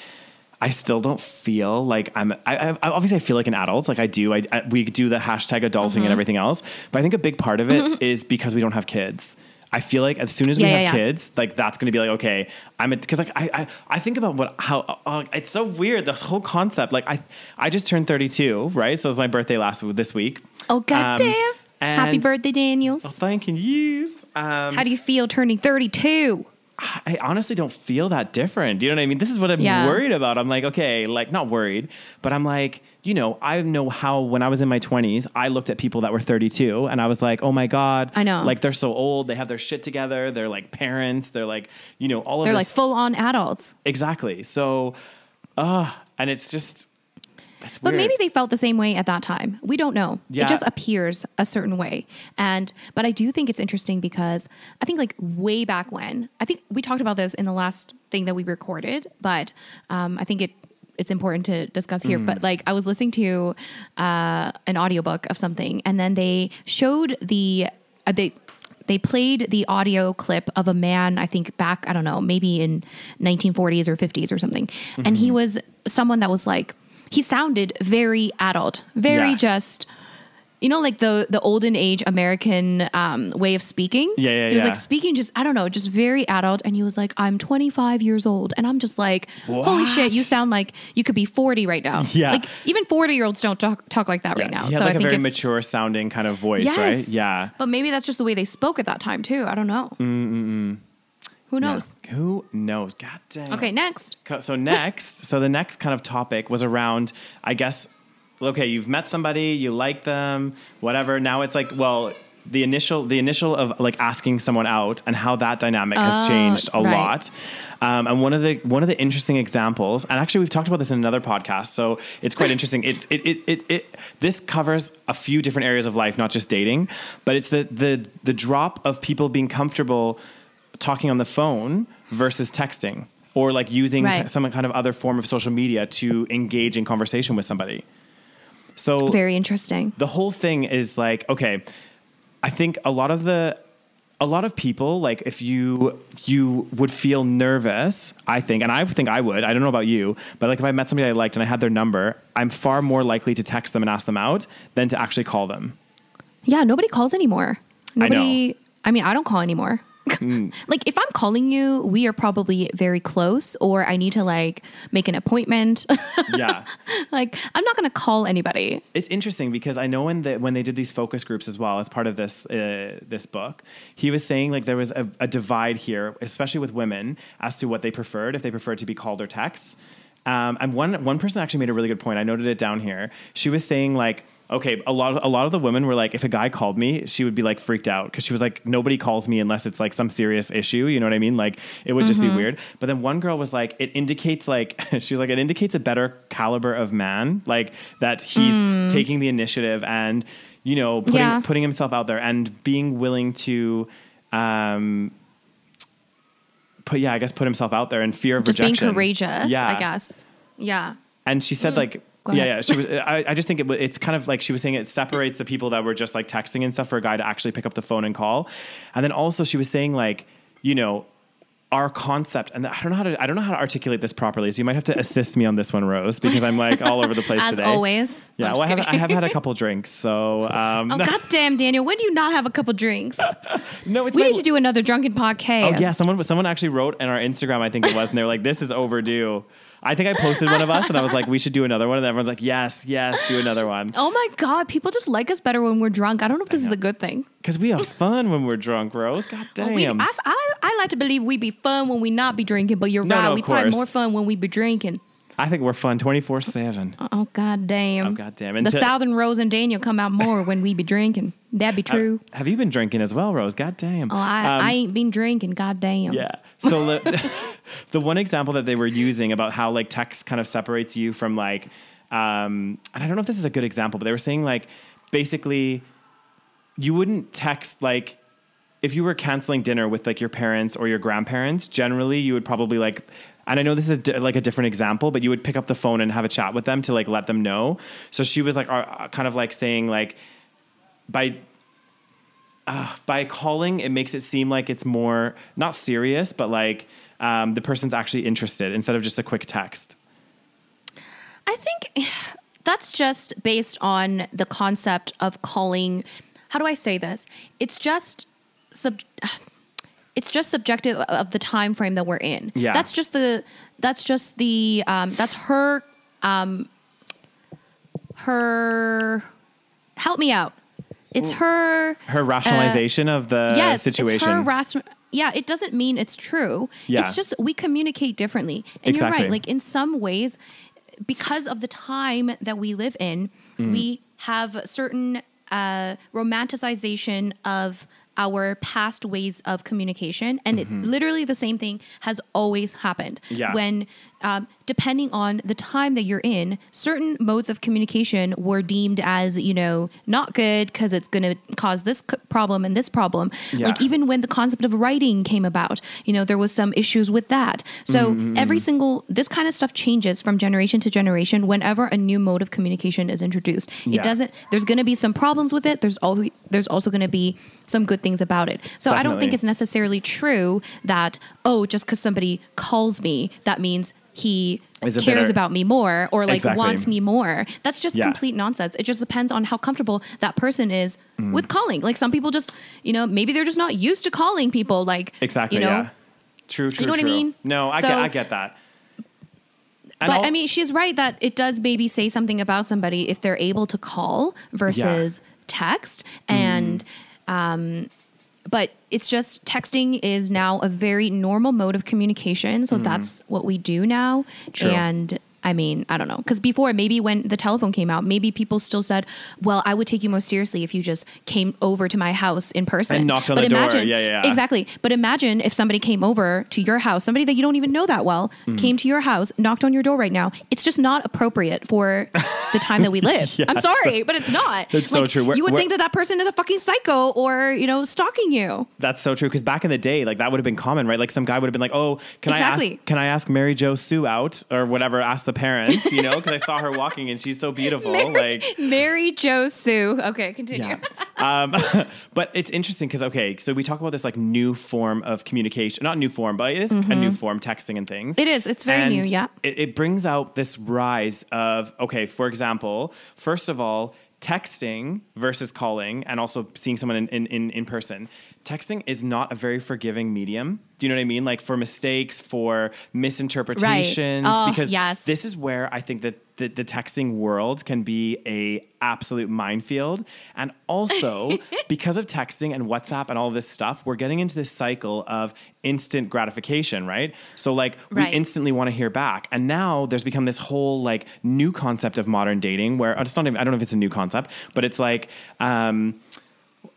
I still don't feel like I'm. I, I obviously I feel like an adult, like I do. I, we do the hashtag adulting Mm-hmm. and everything else, but I think a big part of it <laughs> is because we don't have kids. I feel like as soon as we Yeah, have yeah, yeah. kids, like that's going to be like okay, I'm because like I, I I think about what how uh, it's so weird this whole concept. Like I I just turned 32, right? So it was my birthday last this week. oh goddamn! Happy and- birthday, Daniels. Thank you. Um, How do you feel turning thirty two? I honestly don't feel that different. You know what I mean? This is what I'm Yeah. worried about. I'm like, okay, like not worried, but I'm like, you know, I know how when I was in my 20s, I looked at people that were 32 and I was like, oh my God. I know. Like they're so old. They have their shit together. They're like parents. They're like, you know, all of They're this. like full on adults. Exactly. So, uh, and it's just, that's But maybe they felt the same way at that time. We don't know. Yeah. It just appears a certain way. And but I do think it's interesting because I think like way back when, I think we talked about this in the last thing that we recorded, but um, I think it it's important to discuss here. Hmm. But like I was listening to uh, an audiobook of something and then they showed the uh, they they played the audio clip of a man, I think back, I don't know, maybe in 1940s or 50s or something. And Mm-hmm. he was someone that was like, he sounded very adult, very Yeah. just, you know, like the the olden age American um, way of speaking. Yeah, yeah, He was yeah. like speaking just, I don't know, just very adult. And he was like, I'm 25 years old. And I'm just like, holy shit, you sound like you could be 40 right now. <laughs> Yeah. Like even 40 year olds don't talk, talk like that right now. He had so like I a very mature sounding kind of voice, Yes. right? Yeah. But maybe that's just the way they spoke at that time too. I don't know. Mm, mm, mm. Who knows? Who knows? God damn. Okay, next. So next, so the next kind of topic was around, I guess, okay, you've met somebody, you like them, whatever. Now it's like, well, the initial the initial of like asking someone out and how that dynamic has Oh, changed a right. lot. Um, and one of the one of the interesting examples, and actually we've talked about this in another podcast, so it's quite <laughs> interesting. It's it, it it it this covers a few different areas of life, not just dating, but it's the the the drop of people being comfortable talking on the phone versus texting or like using Right. some kind of other form of social media to engage in conversation with somebody. So Very interesting. the whole thing is like okay i think a lot of the a lot of people like if you you would feel nervous i think and i think i would i don't know about you but like if i met somebody i liked and i had their number i'm far more likely to text them and ask them out than to actually call them Yeah, nobody calls anymore. I know. Nobody. I, mean, I don't call anymore. <laughs> like if I'm calling you, we are probably very close, or I need to like make an appointment. <laughs> yeah like I'm not going to call anybody. it's interesting because I know when the, when they did these focus groups as well as part of this uh, this book, he was saying like there was a, a divide here, especially with women, as to what they preferred if they preferred to be called or text. Um, and one one person actually made a really good point. I noted it down here. She was saying like, okay, a lot of a lot of the women were like, if a guy called me, she would be like freaked out because she was like, nobody calls me unless it's like some serious issue. You know what I mean? Like it would just be weird. But then one girl was like, it indicates like <laughs> she was like, it indicates a better caliber of man, like that he's taking the initiative and you know putting Yeah. putting himself out there and being willing to. Um, Put yeah, I guess put himself out there in fear of rejection. Just rejection. being courageous. Yeah, I guess. Yeah. and she said like Mm. Go yeah yeah she was I, I just think it, it's kind of like she was saying it separates the people that were just like texting and stuff for a guy to actually pick up the phone and call and then also she was saying like you know our concept and I don't know how to I don't know how to articulate this properly so you might have to assist me on this one Rose because I'm like all over the place As today always. yeah well I have, I have had a couple drinks so um <laughs> Oh goddamn, Daniel! When do you not have a couple drinks? <laughs> no it's We my- need to do another drunken podcast. Oh yeah, someone someone actually wrote in our Instagram, I think it was, and they were like, "This is overdue." I think I posted one of us, and I was like, "We should do another one," and everyone's like, "Yes, yes, do another one." Oh my god, people just like us better when we're drunk. I don't know if this is a good thing. Because we have fun when we're drunk, Rose. God <laughs> damn. We, I, I, I like to believe we'd be fun when we not be drinking, but you're No, right. no, of we probably course. more fun when we be drinking. I think we're fun twenty four seven. Oh god damn. Oh god damn. The to- Southern Rose and Daniel come out more when we be drinking. That be <laughs> true. Have you been drinking as well, Rose? God damn. oh, I, Um, I ain't been drinking. God damn. Yeah. So the, <laughs> the one example that they were using about how like text kind of separates you from like, um, and I don't know if this is a good example, but they were saying like basically you wouldn't text like if you were canceling dinner with like your parents or your grandparents. Generally, you would probably like. And I know this is di- like a different example, but you would pick up the phone and have a chat with them to like let them know. So she was like, uh, kind of like saying like, by uh, by calling, it makes it seem like it's more not serious, but like um, the person's actually interested instead of just a quick text. I think that's just based on the concept of calling. How do I say this? It's just sub. It's just subjective of the time frame that we're in. Yeah. that's just the. That's just the. Um, that's her. Um, her. Help me out. It's her. Her rationalization of the yes, situation. It's her yeah, it doesn't mean it's true. Yeah. It's just we communicate differently. And you're right. Like in some ways, because of the time that we live in, Mm. we have certain uh, romanticization of our past ways of communication. And it literally the same thing has always happened. Mm-hmm. Yeah. When, um, depending on the time that you're in, certain modes of communication were deemed as, you know, not good because it's going to cause this c- problem and this problem. Yeah. Like even when the concept of writing came about, you know, there was some issues with that. So Mm-hmm. every single, this kind of stuff changes from generation to generation whenever a new mode of communication is introduced. Yeah. It doesn't, there's going to be some problems with it. There's always, there's also going to be some good things about it. So I don't think it's necessarily true that, oh, just because somebody calls me, that means he cares better- about me more or like Exactly. wants me more. That's just Yeah. complete nonsense. It just depends on how comfortable that person is Mm. with calling. Like some people just, you know, maybe they're just not used to calling people. Like exactly. you know. yeah. True. True. You know what I true. mean? No, I So- get. I get that. And But I'll- I mean, she's right that it does maybe say something about somebody if they're able to call versus text. And, um, but it's just texting is now a very normal mode of communication. So hmm. that's what we do now. True. And, I mean, I don't know. Because before, maybe when the telephone came out, maybe people still said, well, I would take you more seriously if you just came over to my house in person. And knocked on the door. Yeah, yeah, yeah. Exactly. But imagine if somebody came over to your house, somebody that you don't even know that well, Mm. came to your house, knocked on your door right now. It's just not appropriate for the time that we live. <laughs> I'm sorry, but it's not. It's so true. We're- you would think that that person is a fucking psycho or, you know, stalking you. That's so true. Because back in the day, like that would have been common, right? Like some guy would have been like, "Oh, can I ask? Can I ask Mary Jo Sue out or whatever? Ask the parents, you know, because I saw her walking and she's so beautiful. like, Mary Jo Sue. Okay, continue. yeah. um, <laughs> but it's interesting because okay, so we talk about this like new form of communication, not new form, but it is a new form, texting and things. Mm-hmm. It is. It's very And new, yeah. It, it brings out this rise of okay, for example, first of all. Texting versus calling, and also seeing someone in, in, in, in person. Texting is not a very forgiving medium. Do you know what I mean? Like for mistakes, for misinterpretations, right. Oh, because yes. this is where I think that the, the texting world can be a absolute minefield. And also <laughs> because of texting and WhatsApp and all this stuff, we're getting into this cycle of instant gratification, right? So like we Right. instantly want to hear back. And now there's become this whole like new concept of modern dating where it's not even, I don't know if it's a new concept, but it's like um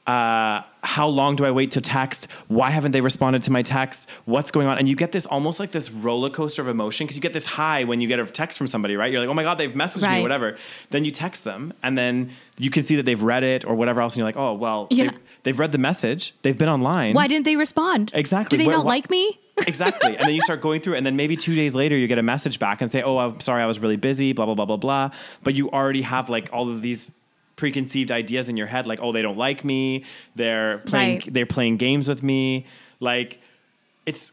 uh, how long do I wait to text? Why haven't they responded to my text? What's going on? And you get this almost like this roller coaster of emotion because you get this high when you get a text from somebody, right? You're like, oh my God, they've messaged me, whatever. Then you text them and then you can see that they've read it or whatever else. And you're like, oh, well, Yeah. they've, they've read the message, they've been online. Why didn't they respond? Exactly. Do they Where- not why- like me? <laughs> exactly. And then you start going through, it, and then maybe two days later, you get a message back and say, "Oh, I'm sorry, I was really busy." Blah blah blah blah blah. But you already have like all of these preconceived ideas in your head, like, "Oh, they don't like me. They're playing. Right. They're playing games with me." Like, it's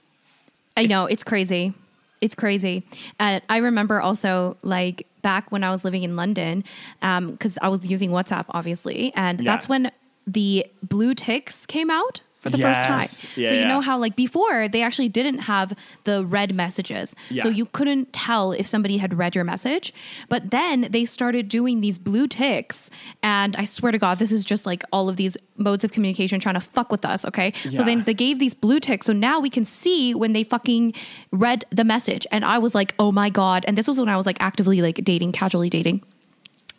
I know it's crazy. It's crazy. And I remember also like back when I was living in London, um, because I was using WhatsApp, obviously, and Yeah. that's when the blue ticks came out for the Yes. first time. Yeah, so you yeah. know how like before they actually didn't have the read messages, Yeah. so you couldn't tell if somebody had read your message. But then they started doing these blue ticks, and I swear to God, this is just like all of these modes of communication trying to fuck with us. Okay, so then they gave these blue ticks, so now we can see when they fucking read the message, and I was like, oh my god! And this was when I was like actively like dating, casually dating.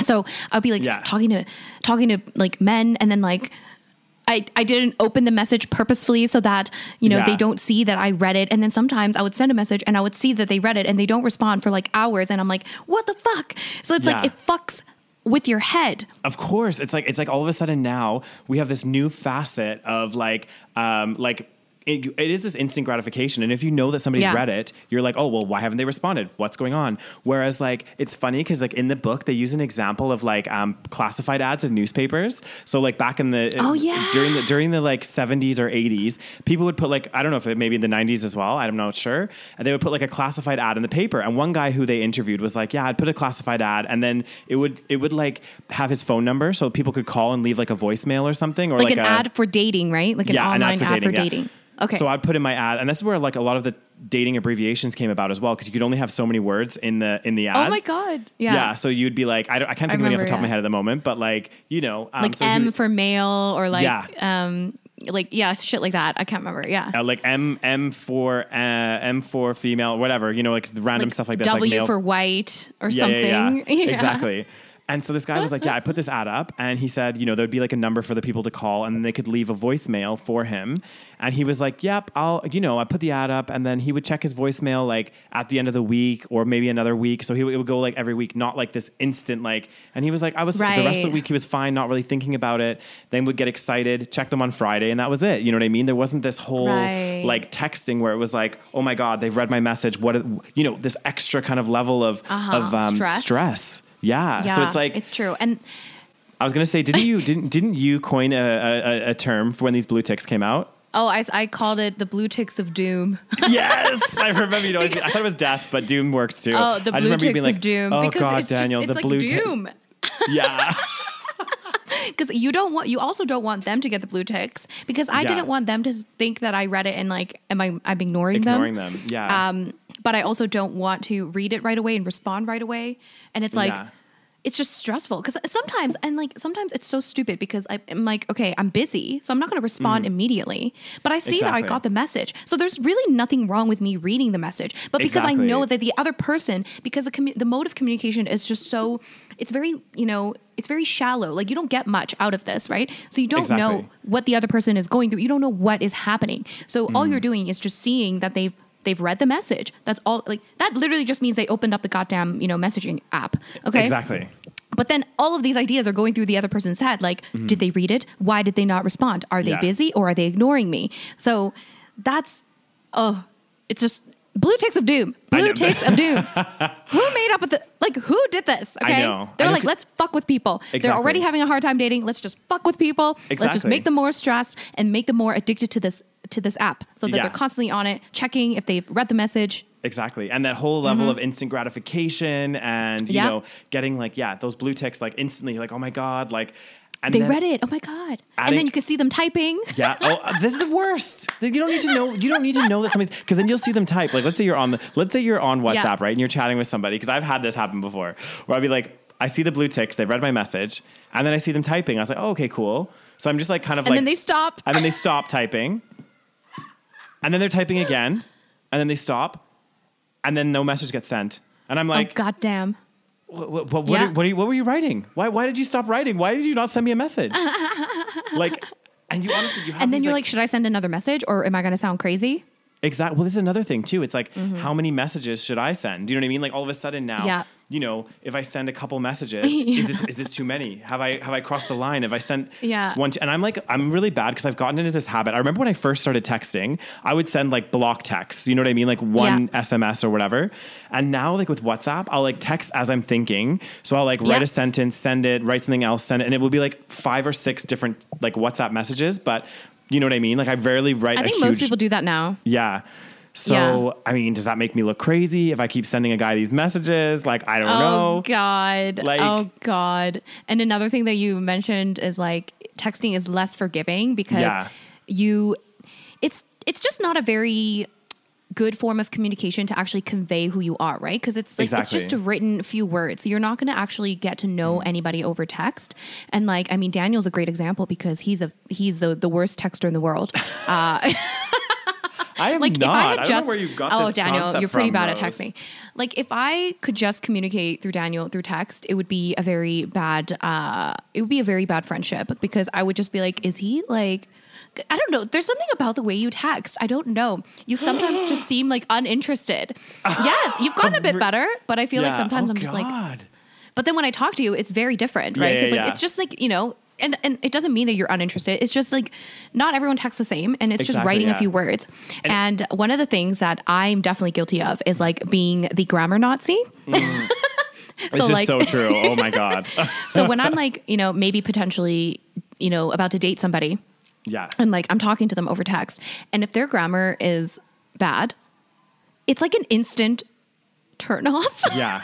So I'd be like Yeah. talking to talking to like men, and then like. I, I didn't open the message purposefully so that you know Yeah. they don't see that I read it. And then sometimes I would send a message and I would see that they read it and they don't respond for like hours. And I'm like what the fuck? So it's like it fucks with your head. Of course, it's like it's like all of a sudden now we have this new facet of like um like it, it is this instant gratification, and if you know that somebody's Yeah. read it, you're like, oh well, why haven't they responded? What's going on? Whereas like it's funny because like in the book they use an example of like um, classified ads in newspapers. So like back in the Oh, yeah. during the during the like 70s or 80s, people would put like I don't know if it maybe in the 90s as well. I'm not sure. And they would put like a classified ad in the paper. And one guy who they interviewed was like, "Yeah, I'd put a classified ad, and then it would it would like have his phone number so people could call and leave like a voicemail or something, or like, like, an a, ad for dating right like an yeah, an online ad for yeah. dating okay So I'd put in my ad, and this is where like a lot of the dating abbreviations came about as well, because you could only have so many words in the in the ads. oh my god yeah, Yeah. so you'd be like, I, don't, I can't think of any off the top of my head at the moment, but like, you know, um, like so M would- for male or like Yeah. um like yeah shit like that I can't remember yeah uh, like M M for uh, M for female, whatever, you know, like random like stuff like this. W like for white or Yeah, something yeah, yeah. <laughs> Yeah. Exactly. And so this guy was like, "Yeah, I put this ad up," and he said, "You know, there'd be like a number for the people to call, and then they could leave a voicemail for him." And he was like, "Yep, I'll, you know, I put the ad up, and then he would check his voicemail like at the end of the week or maybe another week. So he would, it would go like every week, not like this instant like." And he was like, "I was the rest of the week he was fine, not really thinking about it. Then would get excited, check them on Friday, and that was it. You know what I mean? There wasn't this whole Right. like texting where it was like, "Oh my god, they've read my message." What you know, this extra kind of level of Uh-huh. of um, Stress. stress. Yeah. yeah So it's like it's true and I was gonna say, didn't you <laughs> didn't didn't you coin a, a, a term for when these blue ticks came out? oh I, I called it the blue ticks of doom <laughs> yes, I remember. You know, I thought it was death, but doom works too. oh the I just blue ticks being like, of doom Oh because God, it's Daniel, just, it's the like blue doom <laughs> Yeah, because you don't want you also don't want them to get the blue ticks because I Yeah. didn't want them to think that I read it and like am I I'm ignoring, ignoring them. Ignoring them. Yeah. Um, but I also don't want to read it right away and respond right away. And it's like Yeah. it's just stressful. Because sometimes and like sometimes it's so stupid because I, am like okay i'm busy so i'm not going to respond immediately. But i see that i Mm. Got the message. So there's really nothing wrong with me reading the message. But because i know that the other person because the, commu- the mode of communication is just so it's very you know it's very shallow. Like you don't get much out of this right? So you don't know what the other person is going through. You don't know what is happening. So all Mm. you're doing is just seeing that they've they've read the message that's all like that literally just means they opened up the goddamn you know messaging app okay Exactly. but then all of these ideas are going through the other person's head. Like, did they read it? Why did they not respond? Are they Mm-hmm. Yeah. busy or are they ignoring me? So that's, oh, it's just blue ticks of doom. Blue ticks of doom. <laughs> who made up with the, like, who did this? Okay. know. They're I know, like, let's fuck with people. They're already having a hard time dating. Let's just fuck with people. Let's just make them more stressed and make them more addicted to this, to this app so that Yeah. they're constantly on it, checking if they've read the message. Exactly. And that whole level of instant gratification and, you Mm-hmm. Yeah. know, getting like, yeah, those blue ticks like instantly, like, oh my God, like, and They then- read it. Oh my God. and then you can see them typing. <laughs> Yeah. Oh, uh, this is the worst. You don't need to know. You don't need to know that somebody's because then you'll see them type. Like, let's say you're on the. Let's say you're on WhatsApp, Yeah. right, and you're chatting with somebody. Because I've had this happen before, where I'd be like, I see the blue ticks. They've read my message, and then I see them typing. I was like, oh, okay, cool. So I'm just like kind of And like, and then they stop. and then they stop typing, and then they're typing again, and then they stop, and then no message gets sent, and I'm oh, like, goddamn. What, what, what, Yeah. are, what, are you, what were you writing? Why, why did you stop writing? Why did you not send me a message? <laughs> like, and you honestly, you have And then you're like like, should I send another message or am I going to sound crazy? Exactly. Well, this is another thing too. It's like, Mm-hmm. how many messages should I send? Do you know what I mean? Like all of a sudden now, Yeah. You know, if I send a couple messages, <laughs> is this is this too many? Have I have I crossed the line? Have I sent Yeah. one? T- and I'm like, I'm really bad because I've gotten into this habit. I remember when I first started texting, I would send like block texts. You know what I mean? Like one Yeah. SMS or whatever. And now, like with WhatsApp, I'll like text as I'm thinking. So I'll like write Yeah. a sentence, send it, write something else, send it, and it will be like five or six different like WhatsApp messages. But you know what I mean? Like I rarely write. I a think huge, most people do that now. yeah. So, Yeah. I mean, does that make me look crazy if I keep sending a guy these messages? Like, I don't Oh know. Oh, God. Like- oh God. And another thing that you mentioned is like texting is less forgiving because Yeah. you it's it's just not a very good form of communication to actually convey who you are, right? Because it's like Exactly. it's just a written few words. You're not going to actually get to know Mm. anybody over text. And like, I mean, Daniel's a great example because he's a he's the, the worst texter in the world. <laughs> Uh, <laughs> I am like not. if I had I don't just know where you got oh this Daniel, you're pretty from, bad at texting. Like if I could just communicate through Daniel through text, it would be a very bad. uh It would be a very bad friendship because I would just be like, is he like? I don't know. There's something about the way you text. I don't know. You sometimes just <gasps> seem like uninterested. yeah, you've gotten a bit better, but I feel like sometimes Oh, I'm just like, God. but then when I talk to you, it's very different, Yeah, right? yeah, Because like yeah. it's just like you know, and and it doesn't mean that you're uninterested. It's just like not everyone texts the same, and it's just writing yeah. a few words. And, one of the things that I'm definitely guilty of is like being the grammar Nazi. Mm. <laughs> <laughs> This is so true. Oh my God. <laughs> So when I'm like, you know, maybe potentially, you know, about to date somebody, yeah. and like I'm talking to them over text, and if their grammar is bad, it's like an instant turn off. Yeah.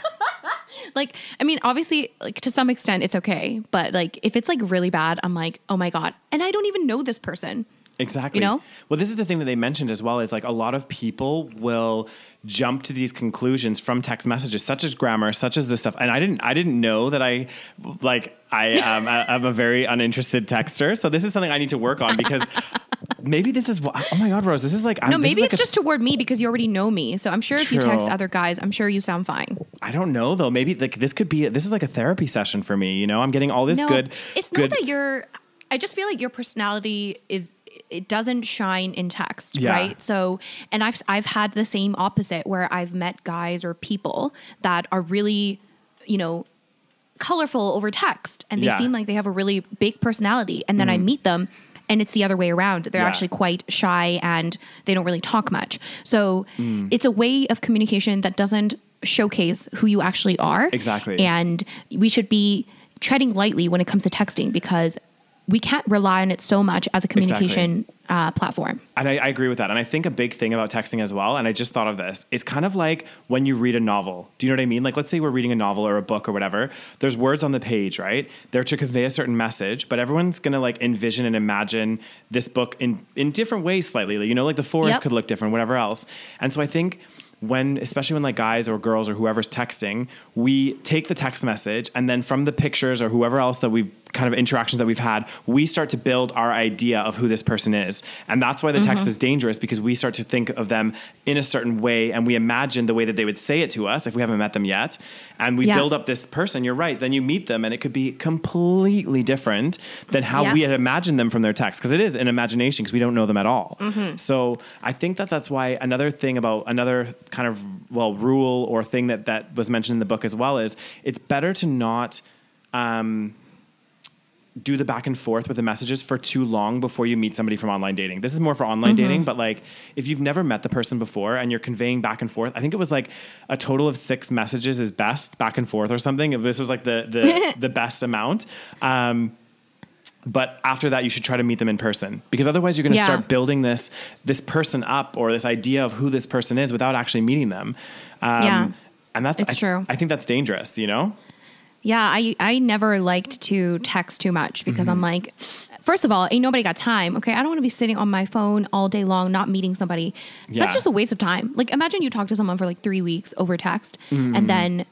Like i mean obviously like to some extent it's okay but like if it's like really bad i'm like oh my god and i don't even know this person Exactly. You know? Well, this is the thing that they mentioned as well is like a lot of people will jump to these conclusions from text messages, such as grammar, such as this stuff. And I didn't, I didn't know that I, like, I um, I'm a very uninterested texter. So this is something I need to work on because <laughs> maybe this is what. Oh my God, Rose, this is like. no I'm, is maybe like it's a- just toward me because you already know me so i'm sure if you text other guys i'm sure you sound fine I don't know though. Maybe like this could be. This is like a therapy session for me. You know, I'm getting all this no good. it's good, not that you're i just feel like your personality is it doesn't shine in text Yeah. right so and i've i've had the same opposite where i've met guys or people that are really you know colorful over text and they Yeah. Seem like they have a really big personality and then i mm. meet them and it's the other way around they're Yeah. actually quite shy and they don't really talk much so Mm. it's a way of communication that doesn't showcase who you actually are Exactly. and we should be treading lightly when it comes to texting because we can't rely on it so much as a communication uh, platform. And I, I agree with that. And I think a big thing about texting as well, and I just thought of this, is kind of like when you read a novel. Do you know what I mean? Like, let's say we're reading a novel or a book or whatever. There's words on the page, right? They're to convey a certain message, but everyone's gonna like envision and imagine this book in in different ways slightly. You know, like the forest Yep. could look different, whatever else. And so I think when, especially when like guys or girls or whoever's texting, we take the text message and then from the pictures or whoever else that we've kind of interactions that we've had, we start to build our idea of who this person is. And that's why the text Mm-hmm. is dangerous because we start to think of them in a certain way and we imagine the way that they would say it to us if we haven't met them yet. And we Yeah. build up this person. You're right. Then you meet them and it could be completely different than how Yeah. we had imagined them from their text because it is an imagination because we don't know them at all. Mm-hmm. So I think that that's why another thing about another kind of well rule or thing that that was mentioned in the book as well is it's better to not um, do the back and forth with the messages for too long before you meet somebody from online dating. This is more for online Mm-hmm. dating, but like if you've never met the person before and you're conveying back and forth, I think it was like a total of six messages is best back and forth or something. This was like the the <laughs> the best amount. Um, but after that, you should try to meet them in person because otherwise, you're going to Yeah. start building this this person up or this idea of who this person is without actually meeting them. Um, Yeah. and that's I, true. I think that's dangerous. You know. Yeah, I I never liked to text too much because Mm-hmm. I'm like, first of all, ain't nobody got time. Okay, I don't want to be sitting on my phone all day long, not meeting somebody. Yeah. That's just a waste of time. Like, imagine you talk to someone for like three weeks over text, Mm-hmm. and then.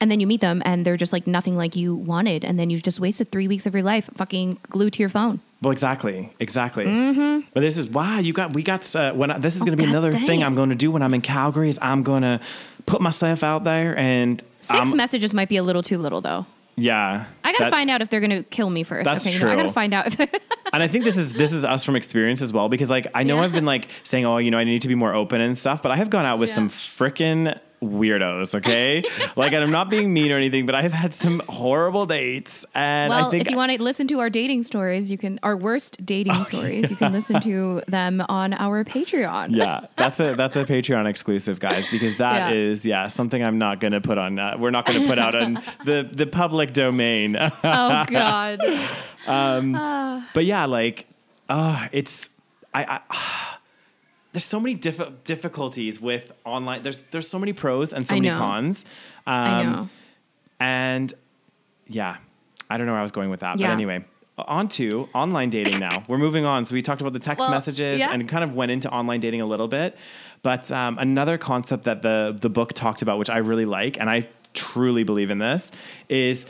And then you meet them and they're just like nothing like you wanted. And then you've just wasted three weeks of your life fucking glued to your phone. Well, exactly, exactly. But this is wow. You got we got uh, when I, this is going to be Mm-hmm. Oh, God another thing. I'm going to do when I'm in Calgary is I'm going to put myself out there and Six um, messages might be a little too little though. yeah. I gotta that- find out if they're gonna kill me first. That's okay, know, I gotta find out. <laughs> And I think this is this is us from experience as well because like I know Yeah. I've been like saying oh you know I need to be more open and stuff, but I have gone out with Yeah. some frickin' weirdos. Okay, <laughs> like and I'm not being mean or anything, but I have had some horrible dates, and well, I think if you want to listen to our dating stories, you can our worst dating stories. You can listen to <laughs> them on our Patreon. yeah, that's a that's a Patreon exclusive, guys, because that Yeah. is yeah something I'm not going to put on. Uh, we're not going to put out on <laughs> the the public domain. Oh God. Um but yeah, like, uh, it's I. I there's so many diff- difficulties with online. There's there's so many pros and so I many know. cons. Um, I know. And yeah, I don't know where I was going with that. Yeah. But anyway, on to online dating now. We're moving on. So we talked about the text Well, messages yeah. and kind of went into online dating a little bit. But um, another concept that the the book talked about, which I really like, and I truly believe in this, is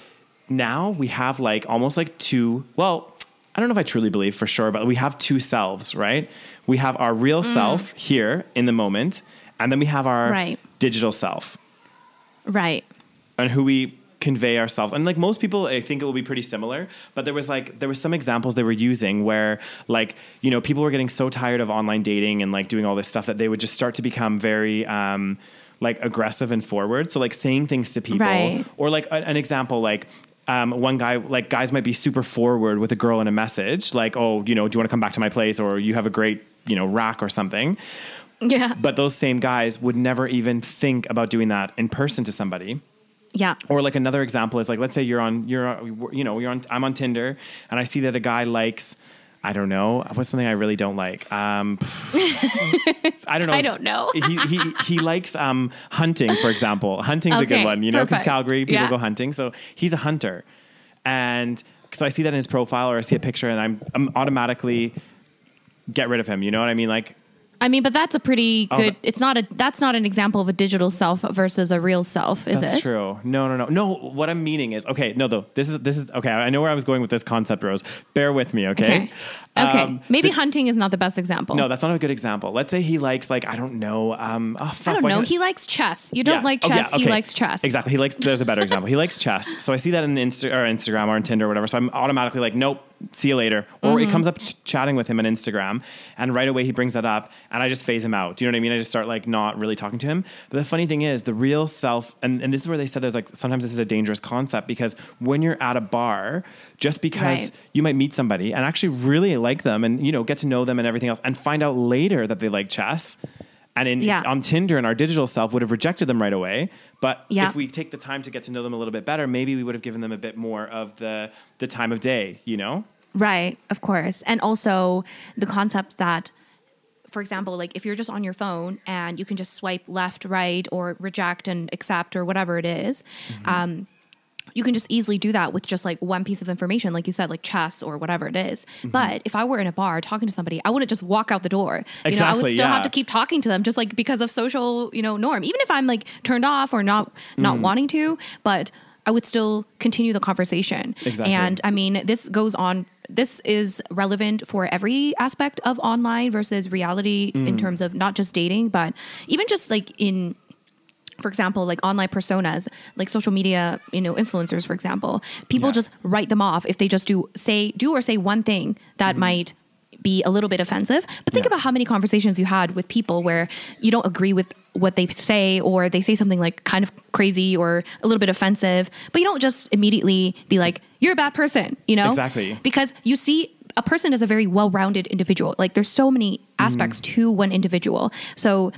now we have like almost like two. Well, I don't know if I truly believe for sure, but we have two selves, right? We have our real Mm. self here in the moment, and then we have our Right. digital self Right. and who we convey ourselves. And like most people, I think it will be pretty similar. But there was like there was some examples they were using where like you know people were getting so tired of online dating and like doing all this stuff that they would just start to become very. Um, like aggressive and forward, so like saying things to people, Right. or like an example, like um, one guy, like guys might be super forward with a girl in a message, like, oh, you know, do you want to come back to my place, or you have a great, you know, rack or something. Yeah. But those same guys would never even think about doing that in person to somebody Yeah. or like another example is like let's say you're on you're you know you're on I'm on Tinder and I see that a guy likes I don't know. What's something I really don't like? Um <laughs> I don't know. I don't know. he, he he likes um hunting for example. Hunting's a good one you know because. Calgary people Yeah. go hunting. So he's a hunter. And so I see that in his profile or I see a picture and I'm I'm automatically get rid of him you know what I mean? Like I mean, but that's a pretty Oh, good. but- it's not a. That's not an example of a digital self versus a real self, is That's it? That's true. No, no, no, no. What I'm meaning is okay. No, though this is this is okay. I know where I was going with this concept, Rose. Bear with me, okay? Okay. Okay. Um, Maybe the- hunting is not the best example. no, that's not a good example. Let's say he likes like I don't know. Um, oh, fuck, I don't know. He likes chess. You don't Yeah. like Oh, chess. yeah, He likes chess. Exactly. He likes. There's a better example. He likes chess. So I see that in Insta or Instagram or on Tinder or whatever. So I'm automatically like, nope. See you later. Or Mm-hmm. it comes up ch- chatting with him on Instagram, and right away he brings that up, and I just phase him out. Do you know what I mean? I just start like not really talking to him. But the funny thing is, the real self, and, and this is where they said there's like sometimes this is a dangerous concept because when you're at a bar, just because Right. you might meet somebody and actually really like them and you know get to know them and everything else, and find out later that they like chess. And in, Yeah. on Tinder and our digital self would have rejected them right away. But Yeah. if we take the time to get to know them a little bit better, maybe we would have given them a bit more of the the time of day, you know? Right, of course. And also the concept that, for example, like if you're just on your phone and you can just swipe left, right, or reject and accept or whatever it is, Mm-hmm. um, you can just easily do that with just like one piece of information, like you said, like chess or whatever it is. But if I were in a bar talking to somebody, I wouldn't just walk out the door. You know, I would still yeah. have to keep talking to them just like because of social, you know, norm. Even if I'm like turned off or not not Mm-hmm. wanting to, but I would still continue the conversation. Exactly. And I mean, this goes on. This is relevant for every aspect of online versus reality in Mm. terms of not just dating, but even just like in for example, like online personas, like social media, you know, influencers, for example, people Yeah. just write them off if they just do say do or say one thing that might be a little bit offensive. But think Mm-hmm. Yeah. about how many conversations you had with people where you don't agree with what they say or they say something like kind of crazy or a little bit offensive, but you don't just immediately be like, you're a bad person, you know? Exactly. Because you see a person is a very well-rounded individual. Like there's so many aspects Mm-hmm. to one individual. So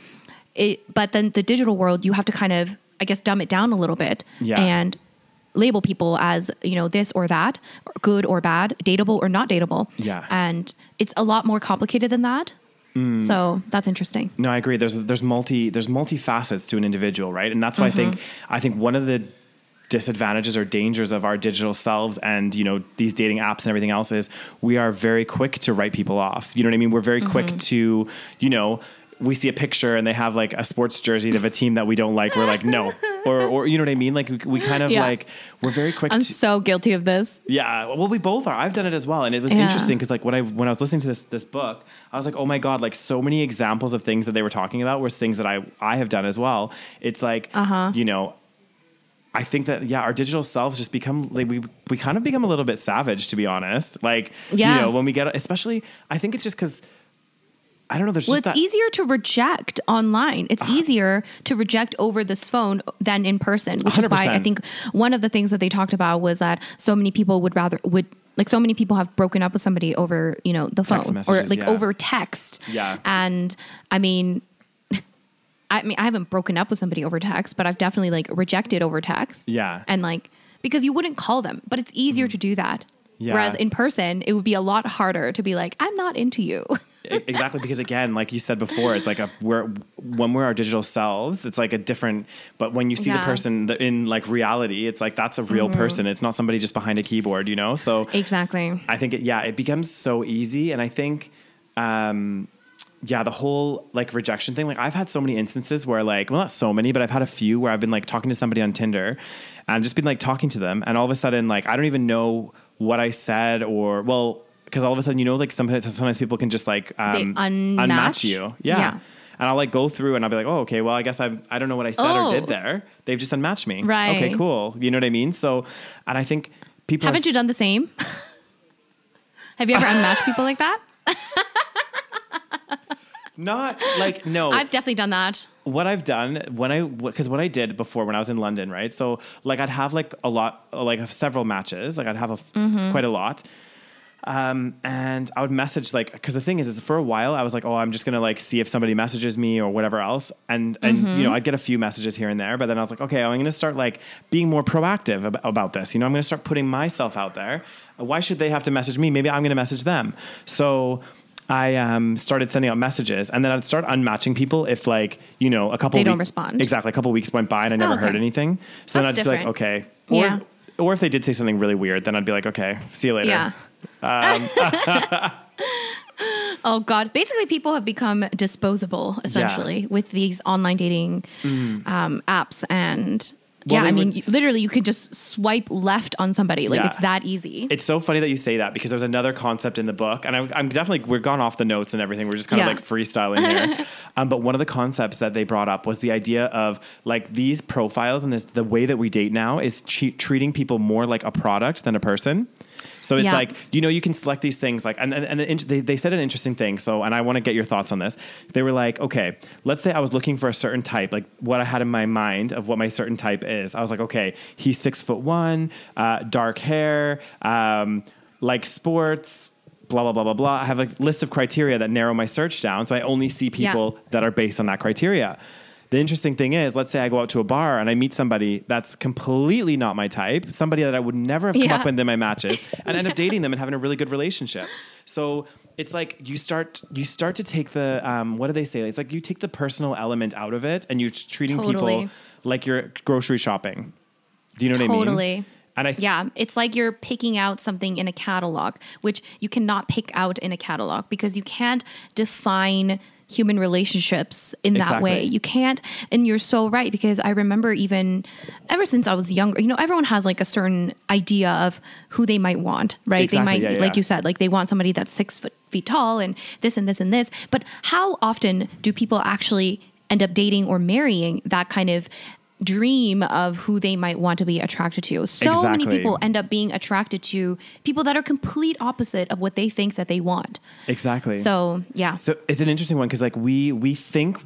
it but then the digital world you have to kind of I guess dumb it down a little bit Yeah. and label people as, you know, this or that, good or bad, dateable or not dateable. Yeah. And it's a lot more complicated than that. Mm. So that's interesting. No, I agree. There's there's multi there's multi facets to an individual, right? And that's why I think Mm-hmm. I think one of the disadvantages or dangers of our digital selves and you know these dating apps and everything else is we are very quick to write people off. You know what I mean? We're very Mm-hmm. quick to you know we see a picture and they have like a sports jersey of a team that we don't like. We're like no, <laughs> or or you know what I mean? Like we, we kind of Yeah. like we're very quick. I'm to, so guilty of this. yeah, well, we both are. I've done it as well, and it was Yeah. interesting because, like, when I when I was listening to this this book, I was like, oh my god, like so many examples of things that they were talking about was things that I I have done as well. It's like, Uh-huh. you know, I think that yeah, our digital selves just become like we we kind of become a little bit savage, to be honest. Like, Yeah. you know, when we get, especially, I think it's just because. I don't know. There's Well, it's that, easier to reject online. It's uh-huh. easier to reject over this phone than in person, which is why I think one of the things that they talked about was that so many people would rather would like so many people have broken up with somebody over you know the phone or like yeah. over text. Yeah. and I mean. <laughs> I mean, I haven't broken up with somebody over text, but I've definitely like rejected over text. Yeah. And like, because you wouldn't call them, but it's easier mm-hmm. to do that. Yeah. Whereas in person, it would be a lot harder to be like, I'm not into you. Exactly because again like you said before it's like a we're when we're our digital selves it's like a different but when you see the Yeah. Mm-hmm. person in like reality it's like that's a real person it's not somebody just behind a keyboard you know so exactly. i think it yeah it becomes so easy and i think um yeah the whole like rejection thing like i've had so many instances where like well not so many but i've had a few where i've been like talking to somebody on tinder and just been like talking to them and all of a sudden like i don't even know what i said or well because all of a sudden you know like sometimes sometimes people can just like um, unmatch? unmatch you yeah. Yeah. and I'll like go through and I'll be like, oh, okay, well, I guess I I don't know what I said Oh. or did there. They've just unmatched me. Right. Okay, cool. You know what I mean? So, and I think people Haven't you done the same? <laughs> Have you ever unmatched people like that? <laughs> not like no. I've definitely done that. What I've done when I because what I did before when I was in London, right? So like I'd have like a lot, like several matches, like I'd have a Mm-hmm. quite a lot. Um, and I would message like because the thing is, is for a while I was like, oh, I'm just gonna like see if somebody messages me or whatever else, and and Mm-hmm. you know I'd get a few messages here and there, but then I was like, okay, I'm gonna start like being more proactive ab- about this. You know, I'm gonna start putting myself out there. Why should they have to message me? Maybe I'm gonna message them. So. I um, started sending out messages, and then I'd start unmatching people if, like, you know, a couple. They don't week- respond. Exactly, a couple weeks went by and I never okay. heard anything. So then I'd That's just be like, okay, or Yeah. or if they did say something really weird, then I'd be like, okay, see you later. Yeah. Um, <laughs> oh God. Basically, people have become disposable essentially with these online dating um, apps and. Well, yeah, I mean, would- literally, you could just swipe left on somebody. Like Yeah. it's that easy. It's so funny that you say that because there's another concept in the book, and I'm, I'm definitely we're gone off the notes and everything. We're just kind Yeah. of like freestyling here. <laughs> um, but one of the concepts that they brought up was the idea of like these profiles and this the way that we date now is che- treating people more like a product than a person. So it's Yeah. like you know you can select these things like and and, and they, they said an interesting thing. So and I want to get your thoughts on this. They were like, okay, let's say I was looking for a certain type, like what I had in my mind of what my certain type is. I was like, okay, he's six foot one, uh, dark hair, um, like sports. Blah blah blah blah blah. I have a list of criteria that narrow my search down, so I only see Yeah. people that are based on that criteria. The interesting thing is, let's say I go out to a bar and I meet somebody that's completely not my type, somebody that I would never have come Yeah. up with in my matches, <laughs> and end up dating them and having a really good relationship. So it's like you start you start to take the um, what do they say? It's like you take the personal element out of it, and you're treating Totally. people like you're grocery shopping. Do you know what I mean? Totally. And I th- Yeah, it's like you're picking out something in a catalog, which you cannot pick out in a catalog because you can't define human relationships in that Exactly. way. You can't, and you're so right because I remember even ever since I was younger, you know, everyone has like a certain idea of who they might want, right? Exactly, They might, yeah, like you said, like they want somebody that's six foot feet tall and this and this and this. But how often do people actually end up dating or marrying that kind of dream of who they might want to be attracted to? So many people end up being attracted to people that are complete opposite of what they think that they want. exactly. So yeah. So it's an interesting one because like we we think,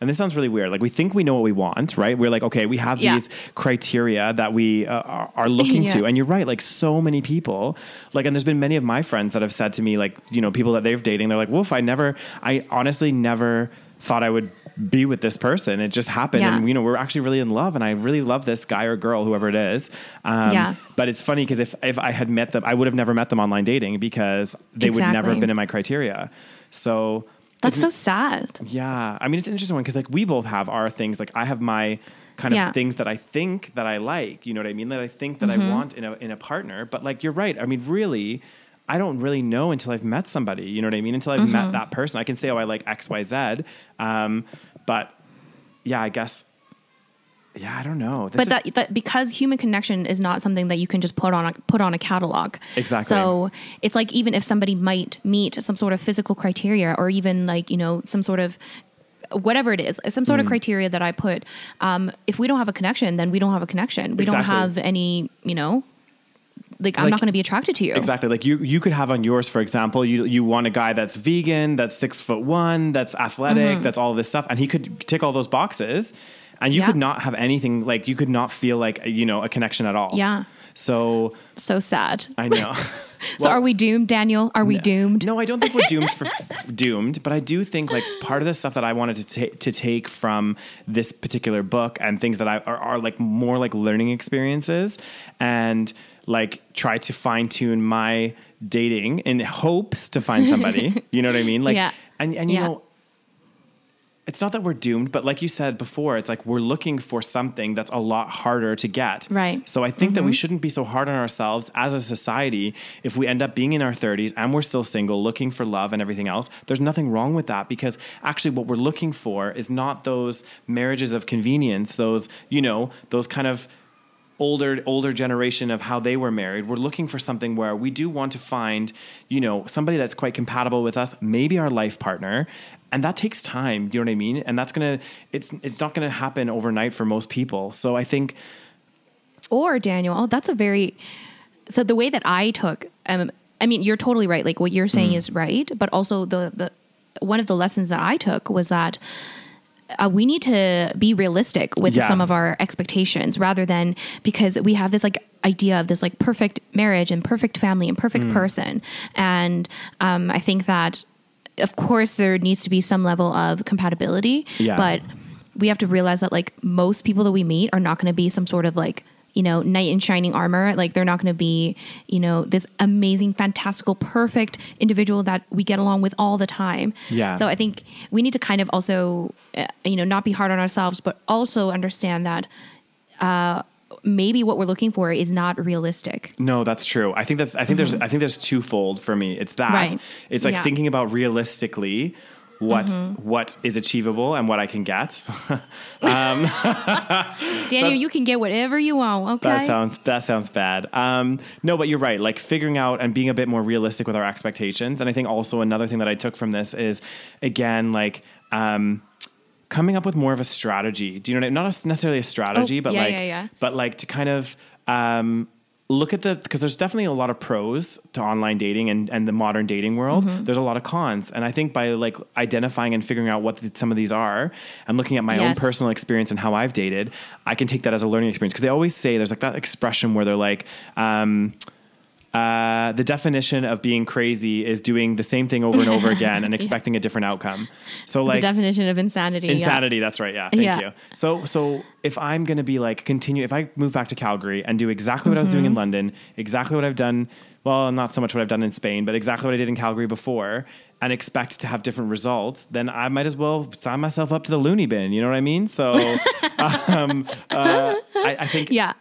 and this sounds really weird. Like we think we know what we want, right? We're like, okay, we have Yeah. these criteria that we uh, are, are looking <laughs> to, and you're right. Like so many people, like, and there's been many of my friends that have said to me, like, you know, people that they've dating, they're like, Wolf, I never, I honestly never thought I would be with this person. It just happened, Yeah. and you know, we're actually really in love, and I really love this guy or girl, whoever it is. Um, Yeah. But it's funny because if if I had met them, I would have never met them online dating because they would never have been in my criteria. So That's so sad. yeah, I mean it's an interesting one because like we both have our things. Like I have my kind of Yeah. things that I think that I like. You know what I mean? That I think that Mm-hmm. I want in a in a partner. But like you're right. I mean, really. I don't really know until I've met somebody. You know what I mean? Until I've Mm-hmm. met that person, I can say, "Oh, I like X, Y, Z." Um, but yeah, I guess. Yeah, I don't know. This but is- that, that because human connection is not something that you can just put on a, put on a catalog. Exactly. So it's like even if somebody might meet some sort of physical criteria or even like you know some sort of whatever it is, some Mm. sort of criteria that I put. Um, if we don't have a connection, then we don't have a connection. We don't have any, you know. Like I'm Like- not going to be attracted to you. Exactly. Like you, you could have on yours, for example, you you want a guy that's vegan, that's six foot one, that's athletic, that's all this stuff, and he could tick all those boxes, and you Mm-hmm. Yeah. could not have anything like you could not feel like you know a connection at all. Yeah. So So sad. I <laughs> know. so are we doomed, Daniel? Are we doomed? No, I don't think we're doomed <laughs> for doomed, but I do think like part of the stuff that I wanted to take to take from this particular book and things that I are, are like more like learning experiences and like try to fine tune my dating in hopes to find somebody. <laughs> you know what I mean? Like Yeah. and and you Yeah. know it's not that we're doomed, but like you said before, it's like we're looking for something that's a lot harder to get. Right. So I think that we mm-hmm. shouldn't be so hard on ourselves as a society if we end up being in our 30s and we're still single, looking for love and everything else. There's nothing wrong with that because actually what we're looking for is not those marriages of convenience, those, you know, those kind of older older generation of how they were married. We're looking for something where we do want to find you know somebody that's quite compatible with us maybe our life partner. And that takes time you know what i mean? And that's gonna it's it's not gonna happen overnight for most people. So i think Or Daniel, oh, that's a very so the way that I took um I mean you're totally right. Like what you're Mm. saying is right, but also the the one of the lessons that I took was that uh, we need to be realistic with Yeah. some of our expectations rather than because we have this like idea of this like perfect marriage and perfect family and perfect Mm. person and um, i think that of course there needs to be some level of compatibility Yeah. but we have to realize that like most people that we meet are not going to be some sort of like you know knight in shining armor like they're not going to be you know this amazing fantastical perfect individual that we get along with all the time Yeah. so i think we need to kind of also uh, you know not be hard on ourselves but also understand that uh maybe what we're looking for is not realistic No, that's true. I think that's. I think there's. I think there's twofold for me. It's that. Mm-hmm. Right. It's like Yeah. thinking about realistically what Mm-hmm. what is achievable and what I can get. <laughs> <laughs> daniel you can get whatever you want okay That sounds that sounds bad. Um, no, but you're right. Like figuring out and being a bit more realistic with our expectations. And I think also another thing that I took from this is again like um, coming up with more of a strategy. Do you know what I, mean? not a, necessarily a strategy, Oh, but yeah, like yeah, yeah. but like to kind of um, look at the because there's definitely a lot of pros to online dating and, and the modern dating world. Mm-hmm. There's a lot of cons, and I think by like identifying and figuring out what the, some of these are and looking at my own personal experience and how I've dated, I can take that as a learning experience because they always say there's like that expression where they're like. Um, uh, the definition of being crazy is doing the same thing over and over <laughs> again and expecting a different outcome. So like the definition of insanity yeah. Insanity, that's right. Yeah, thank Yeah. you. So, so if I'm going to be like continue, if I move back to Calgary and do exactly what I was doing Mm-hmm. in London, exactly what I've done, well, not so much what I've done in Spain, but exactly what I did in Calgary before, and expect to have different results, then I might as well sign myself up to the loony bin. You know what I mean? So, <laughs> um, uh, I, I think <laughs> yeah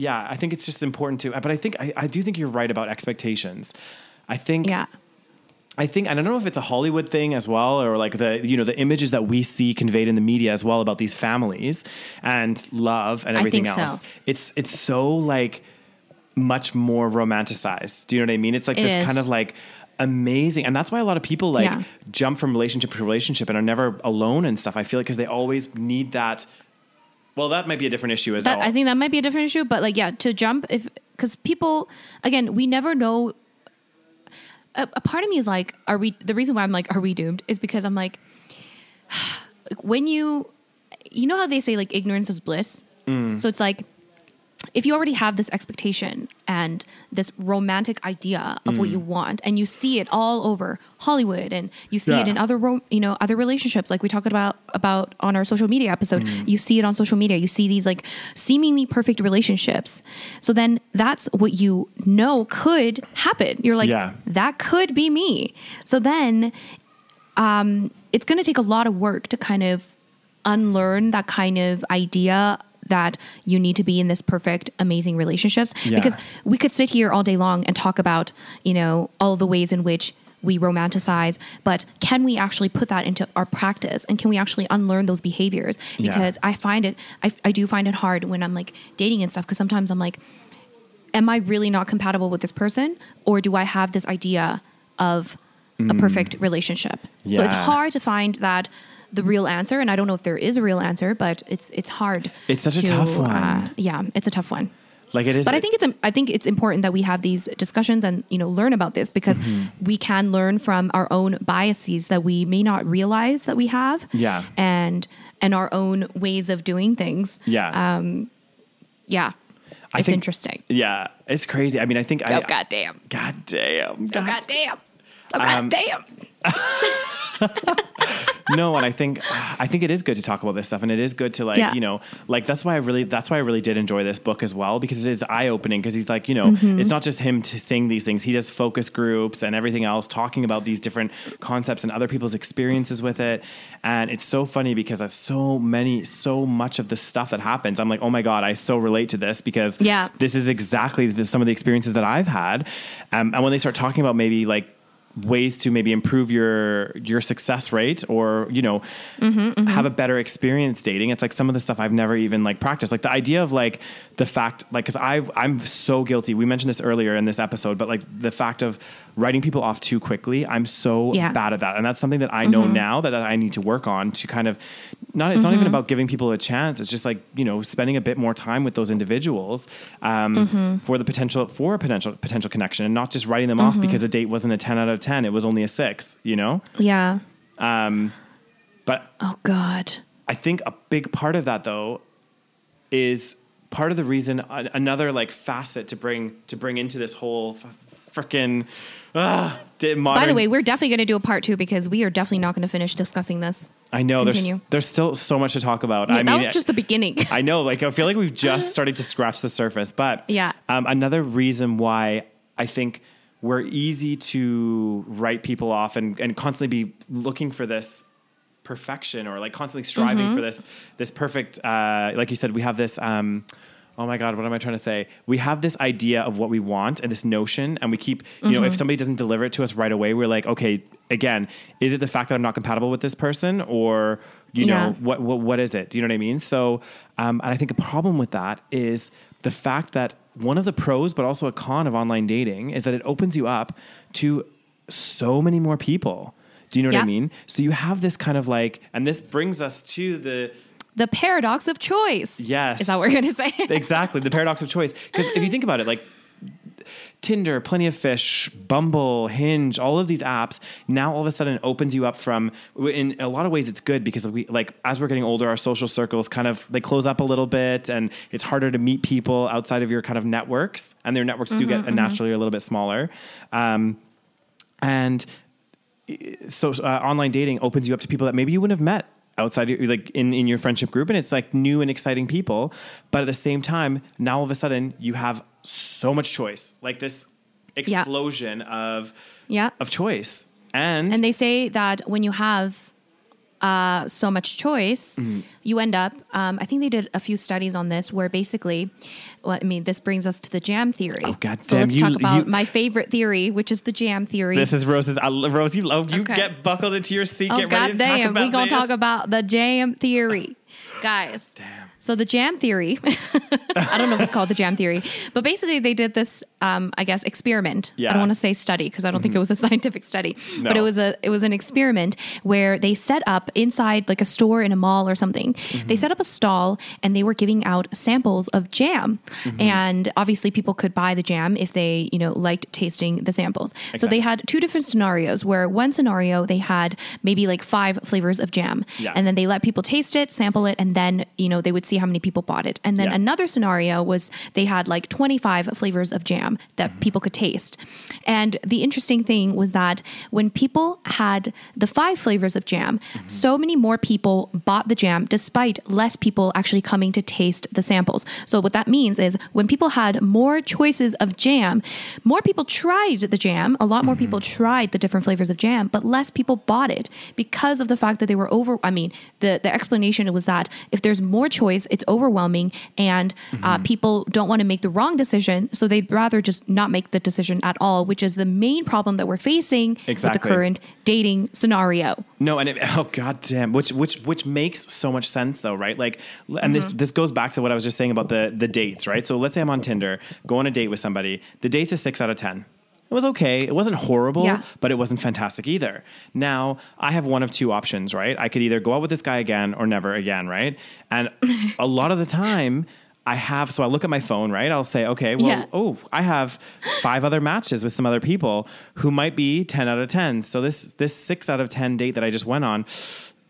yeah, I think it's just important to. But I think I, I do think you're right about expectations. I think Yeah. I think and I don't know if it's a Hollywood thing as well, or like the you know the images that we see conveyed in the media as well about these families and love and everything think so. else. It's it's so like much more romanticized. Do you know what I mean? It's like It this is. kind of like amazing, and that's why a lot of people like Yeah. jump from relationship to relationship and are never alone and stuff. I feel like because they always need that. Well, that might be a different issue as That, well. I think that might be a different issue, but like, yeah, to jump if because people again, we never know. A, a part of me is like, are we? The reason why I'm like, are we doomed? Is because I'm like, <sighs> when you, you know how they say like ignorance is bliss. Mm. So it's like if you already have this expectation and this romantic idea of what you want and you see it all over Hollywood and you see it in other ro- you know other relationships like we talked about about on our social media episode you see it on social media you see these like seemingly perfect relationships. So then that's what you know could happen. You're like Yeah. that could be me. So then um it's going to take a lot of work to kind of unlearn that kind of idea that you need to be in this perfect amazing relationships Yeah. because we could sit here all day long and talk about you know all the ways in which we romanticize but can we actually put that into our practice and can we actually unlearn those behaviors Yeah. because i find it I, I do find it hard when i'm like dating and stuff because sometimes i'm like am i really not compatible with this person or do i have this idea of a perfect relationship so it's Mm. Hard to find that the real answer and i don't know if there is a real answer but it's it's hard It's such a tough one. uh, yeah it's a tough one like it is. but I think it's I think it's important that we have these discussions and you know learn about this because Mm-hmm. we can learn from our own biases that we may not realize that we have. Yeah. And and our own ways of doing things. yeah. Yeah. I it's think- interesting. yeah, it's crazy. I mean, I think I. oh goddamn. God damn. Oh goddamn. Oh Um, goddamn. <laughs> no, and I think I think it is good to talk about this stuff, and it is good to like Yeah. you know like that's why I really that's why I really did enjoy this book as well because it is eye opening because he's like you know Mm-hmm. it's not just him to saying these things he does focus groups and everything else talking about these different concepts and other people's experiences with it, and it's so funny because there's so many so much of the stuff that happens I'm like oh my god I so relate to this because Yeah. this is exactly the, some of the experiences that I've had, um, and when they start talking about maybe like ways to maybe improve your your success rate or you know have a better experience dating. It's like some of the stuff i've never even like practiced. Like the idea of like the fact like because i i'm so guilty. We mentioned this earlier in this episode but like the fact of writing people off too quickly i'm so Yeah. bad at that. And that's something that i know now that, that i need to work on to kind of not it's not even about giving people a chance. It's just like you know spending a bit more time with those individuals um, for the potential for a potential potential connection and not just writing them off because a date wasn't a 10 out of 10 it was only a 6 you know? Yeah. Um, but Oh god. I think a big part of that though is part of the reason another like facet to bring to bring into this whole freaking uh, modern. By the way, we're definitely going to do a part two because we are definitely not going to finish discussing this. I know there's there's still so much to talk about. Yeah, I that mean, was just the beginning. <laughs> I know, like I feel like we've just <laughs> started to scratch the surface. But Yeah. um, another reason why I think we're easy to write people off and, and constantly be looking for this perfection or like constantly striving Mm-hmm. for this this perfect uh, like you said we have this um, oh my god what am i trying to say? We have this idea of what we want and this notion and we keep you know Mm-hmm. if somebody doesn't deliver it to us right away we're like okay again is it the fact that i'm not compatible with this person or you Yeah. know what, what what is it? Do you know what i mean? So um, and i think a problem with that is the fact that one of the pros but also a con of online dating is that it opens you up to so many more people. Do you know what i mean? So you have this kind of like and this brings us to the the paradox of choice. Yes. Is that what we're going to say? <laughs> exactly the paradox of choice because if you think about it like Tinder, Plenty of Fish, Bumble, Hinge, all of these apps now all of a sudden opens you up from in a lot of ways it's good because we like as we're getting older our social circles kind of they close up a little bit and it's harder to meet people outside of your kind of networks and their networks do get naturally a little bit smaller. Um, and so uh, online dating opens you up to people that maybe you wouldn't have met outside like in, in your friendship group and it's like new and exciting people but at the same time now all of a sudden you have so much choice like this Yeah. explosion of yeah. of choice and, And they say that when you have uh, so much choice, Mm-hmm. you end up. Um, I think they did a few studies on this where basically, well, I mean, this brings us to the jam theory. Oh, God so damn, let's you- talk about you- my favorite theory, which is the jam theory. This is Rose's. I Rose, you love you Okay. get buckled into your seat. Oh get ready to talk goddamn! about We gonna this. talk about the jam theory, guys. Damn. So the jam theory, <laughs> I don't know if it's called the jam theory, but basically they did this, um, I guess, experiment. Yeah. I don't want to say study because I don't think it mm-hmm. was a <laughs> scientific study, no. but it was a it was an experiment where they set up inside like a store in a mall or something. They mm-hmm. set up a stall and they were giving out samples of jam, mm-hmm. and obviously people could buy the jam if they you know liked tasting the samples. So they had two different scenarios where one scenario they had maybe like five flavors of jam, Yeah. and then they let people taste it, sample it, and then you know they would see how many people bought it. And then Yeah. another scenario was they had like 25 flavors of jam that Mm-hmm. people could taste. And the interesting thing was that when people had the five flavors of jam, Mm-hmm. so many more people bought the jam despite less people actually coming to taste the samples. So what that means is when people had more choices of jam, more people tried the jam, a lot more Mm-hmm. people tried the different flavors of jam, but less people bought it because of the fact that they were over I mean, the the explanation was that if there's more choice, it's overwhelming and uh, Mm-hmm. people don't want to make the wrong decision, so they'd rather just not make the decision at all, which is the main problem that we're facing with the current dating scenario. No, and it, oh god damn, which which which makes so much sense though, right? Like, and this this goes back to what I was just saying about the the dates, right? So let's say I'm on Tinder, go on a date with somebody. The date's a six out of ten. It was okay. It wasn't horrible, Yeah. but it wasn't fantastic either. Now I have one of two options, right? I could either go out with this guy again or never again, right? And <laughs> a lot of the time. I have, so I look at my phone, right? I'll say, okay, well, Yeah. oh, I have five other matches with some other people who might be 10 out of 10. So this this 6 out of 10 date that I just went on,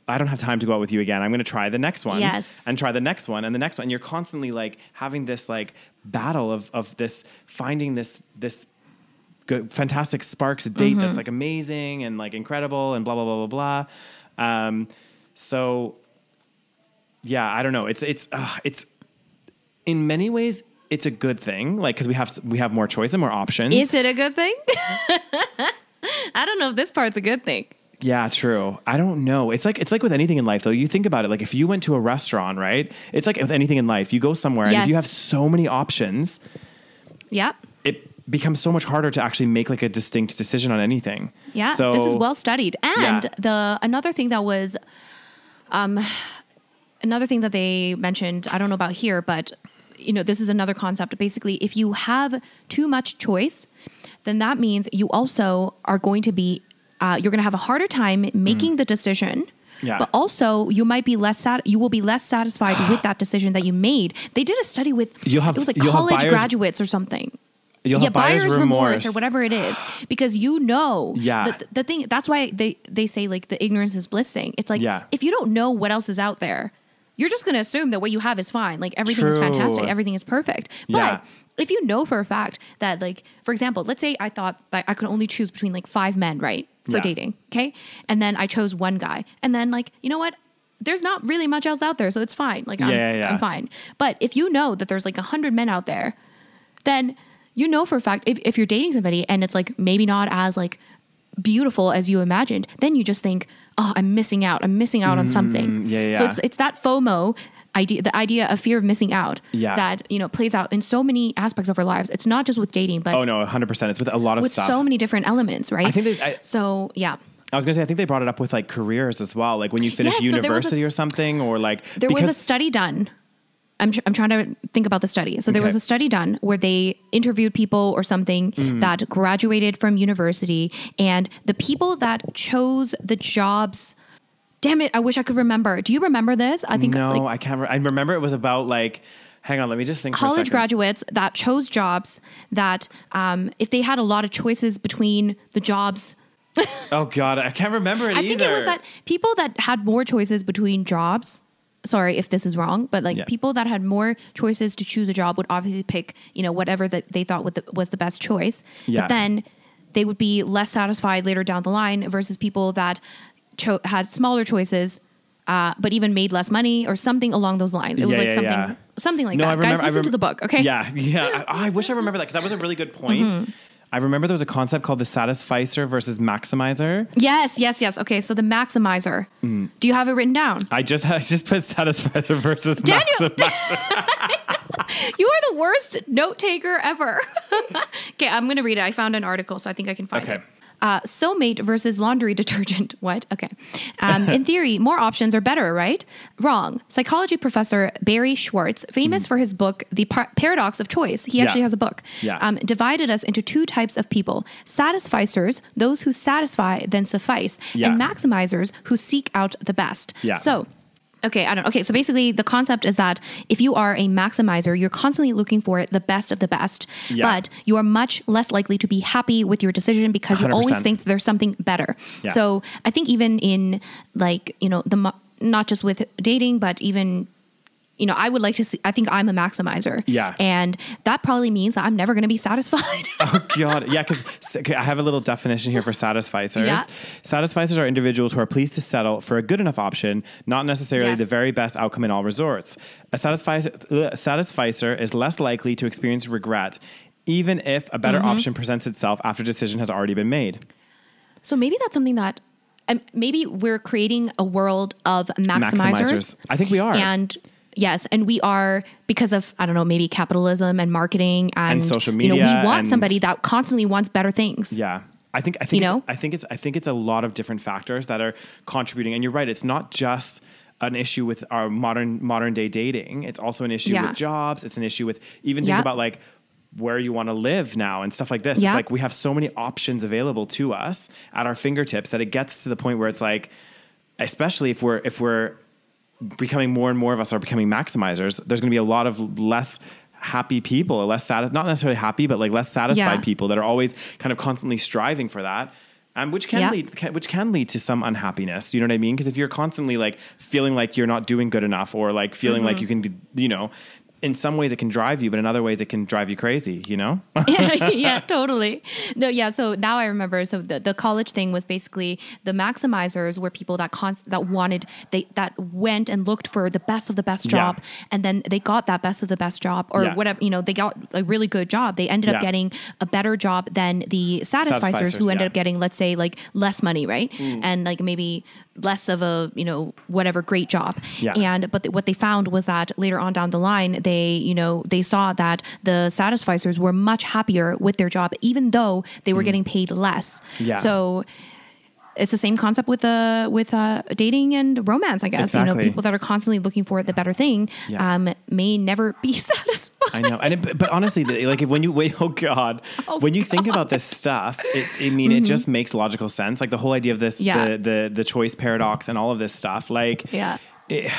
I don't have time to go out with you again. I'm going to try the next one Yes. and try the next one and the next one. And you're constantly like having this like battle of of this finding this this good fantastic sparks date Mm-hmm. that's like amazing and like incredible and blah blah blah blah blah. Um, so yeah, I don't know. It's it's uh, it's in many ways it's a good thing, like because we have we have more choice and more options. Is it a good thing? <laughs> I don't know if this part's a good thing. Yeah, true. I don't know. It's like it's like with anything in life though. You think about it like if you went to a restaurant, right? It's like with anything in life. You go somewhere and if you have so many options, Yeah. Becomes so much harder to actually make like a distinct decision on anything. Yeah, So this is well studied. And Yeah. the another thing that was, um, another thing that they mentioned. I don't know about here, but you know, this is another concept. Basically, if you have too much choice, then that means you also are going to be, uh, you're going to have a harder time making the decision. Mm. Yeah. But also, you might be less sat. You will be less satisfied <gasps> with that decision that you made. They did a study with You'll have- it was like college buyer's- graduates or something You'll yeah, have buyer's, remorse. or whatever it is, because you know, Yeah. the, the thing. That's why they they say like the ignorance is bliss thing. It's like Yeah. if you don't know what else is out there, you're just gonna assume that what you have is fine. Like everything is fantastic, everything is perfect. But Yeah. if you know for a fact that, like, for example, let's say I thought that I could only choose between like five men, right, for Yeah. dating, okay, and then I chose one guy, and then like you know what. There's not really much else out there, so it's fine. Like I'm, Yeah, yeah, yeah. I'm fine. But if you know that there's like a hundred men out there, then you know for a fact if, if you're dating somebody and it's like maybe not as like beautiful as you imagined, then you just think, oh, I'm missing out. I'm missing out on something. Mm, yeah, yeah, So it's it's that FOMO idea, the idea of fear of missing out Yeah. that you know plays out in so many aspects of our lives. It's not just with dating, but Oh no, 100%. It's with a lot of with stuff. so many different elements, right? I think they- I- so yeah. I was going to say I think they brought it up with like careers as well, like when you finish Yes, so a university or something or like There was a study done. I'm, tr- I'm trying to think about the study. So there was a study done where they interviewed people or something Mm. that graduated from university, and the people that chose the jobs. Damn it! I wish I could remember. Do you remember this? I think No, like, I can't. Re- I remember it was about like. Hang on, let me just think. for a college graduates that chose jobs that, um, if they had a lot of choices between the jobs, <laughs> Oh god, I can't remember it I either. think it was that people that had more choices between jobs. Sorry if this is wrong, but like Yeah. people that had more choices to choose a job would obviously pick, you know, whatever that they thought would the, was the best choice. Yeah. But then they would be less satisfied later down the line versus people that cho- had smaller choices, uh, but even made less money or something along those lines. It was Yeah, like something, something like No, that. Remember. Guys, listen rem- to the book, okay? Yeah, yeah. I, I wish I remember that because that was a really good point. Mm-hmm. I remember there was a concept called the satisficer versus maximizer. Yes, yes, yes. Okay, so the maximizer. Mm. Do you have it written down? I just I just put satisficer versus Daniel- <laughs> maximizer. You are the worst note taker ever. <laughs> okay, I'm going to read it. I found an article, so I think I can find Okay. it. Uh, soulmate versus laundry <laughs> detergent. What? Okay. Um, in theory, more options are better, right? Wrong. Psychology professor Barry Schwartz, famous for his book, The Par- Paradox of Choice, he actually Mm. Yeah. has a book, Yeah. um, divided us into two types of people satisficers, those who satisfy, then suffice, Yeah. and maximizers who seek out the best. Yeah. So, Okay, I don't. Okay, so basically, the concept is that if you are a maximizer, you're constantly looking for the best of the best, Yeah. but you are much less likely to be happy with your decision because you always think there's something better. Yeah. So I think even in like you know the not just with dating, but even you know I would like to see. I think I'm a maximizer. Yeah. and that probably means that I'm never going to be satisfied. <laughs> Oh God, yeah. Because okay, I have a little definition here for satisficers. Yeah. Satisficers are individuals who are pleased to settle for a good enough option, not necessarily Yes. the very best outcome in all resorts. A satisficer, uh, satisficer is less likely to experience regret, even if a better Mm-hmm. option presents itself after a decision has already been made. so maybe that's something that. Um, maybe we're creating a world of maximizers. I think we are. and yes and we are because of i don't know maybe capitalism and marketing and, social media. you know we want and- somebody that constantly wants better things Yeah. I think I think You it's, know? I think it's I think it's a lot of different factors that are contributing. And you're right, it's not just an issue with our modern modern day dating. It's also an issue Yeah. with jobs. It's an issue with even think Yeah. about like where you want to live now and stuff like this. Yeah. It's like we have so many options available to us at our fingertips that it gets to the point where it's like, especially if we're if we're becoming more and more of us are becoming maximizers, there's going to be a lot of less happy people, or less not necessarily happy, but like less satisfied Yeah. people that are always kind of constantly striving for that. And which can Yeah. lead, can, which can lead to some unhappiness. You know what I mean? Because if you're constantly like feeling like you're not doing good enough, or like feeling like you Mm-hmm. can, you know, in some ways it can drive you, but in other ways it can drive you crazy. You know? <laughs> <laughs> yeah, totally. No, yeah. So now I remember. So the, the college thing was basically the maximizers were people that con- that wanted they that went and looked for the best of the best Yeah. job, and then they got that best of the best job or Yeah. whatever. You know, they got a really good job. They ended Yeah. up getting a better job than the satisficers, Satisficers, who ended yeah. up getting, let's say, like less money, right? And like maybe less of a you know whatever great job. Yeah. And but th- what they found was that later on down the line, they you know they saw that the satisficers were much happier with their job, even though they were getting paid less. Mm. Yeah. So it's the same concept with uh, with uh, dating and romance, I guess. You know, people that are constantly looking for the better thing Yeah. um, may never be <laughs> satisfied. I know, and it, but honestly, like when you wait, oh god, Oh, when you think about this stuff, it, I mean, it just makes logical sense. Like the whole idea of this, Yeah. the the the choice paradox, and all of this stuff. Like, Yeah. it,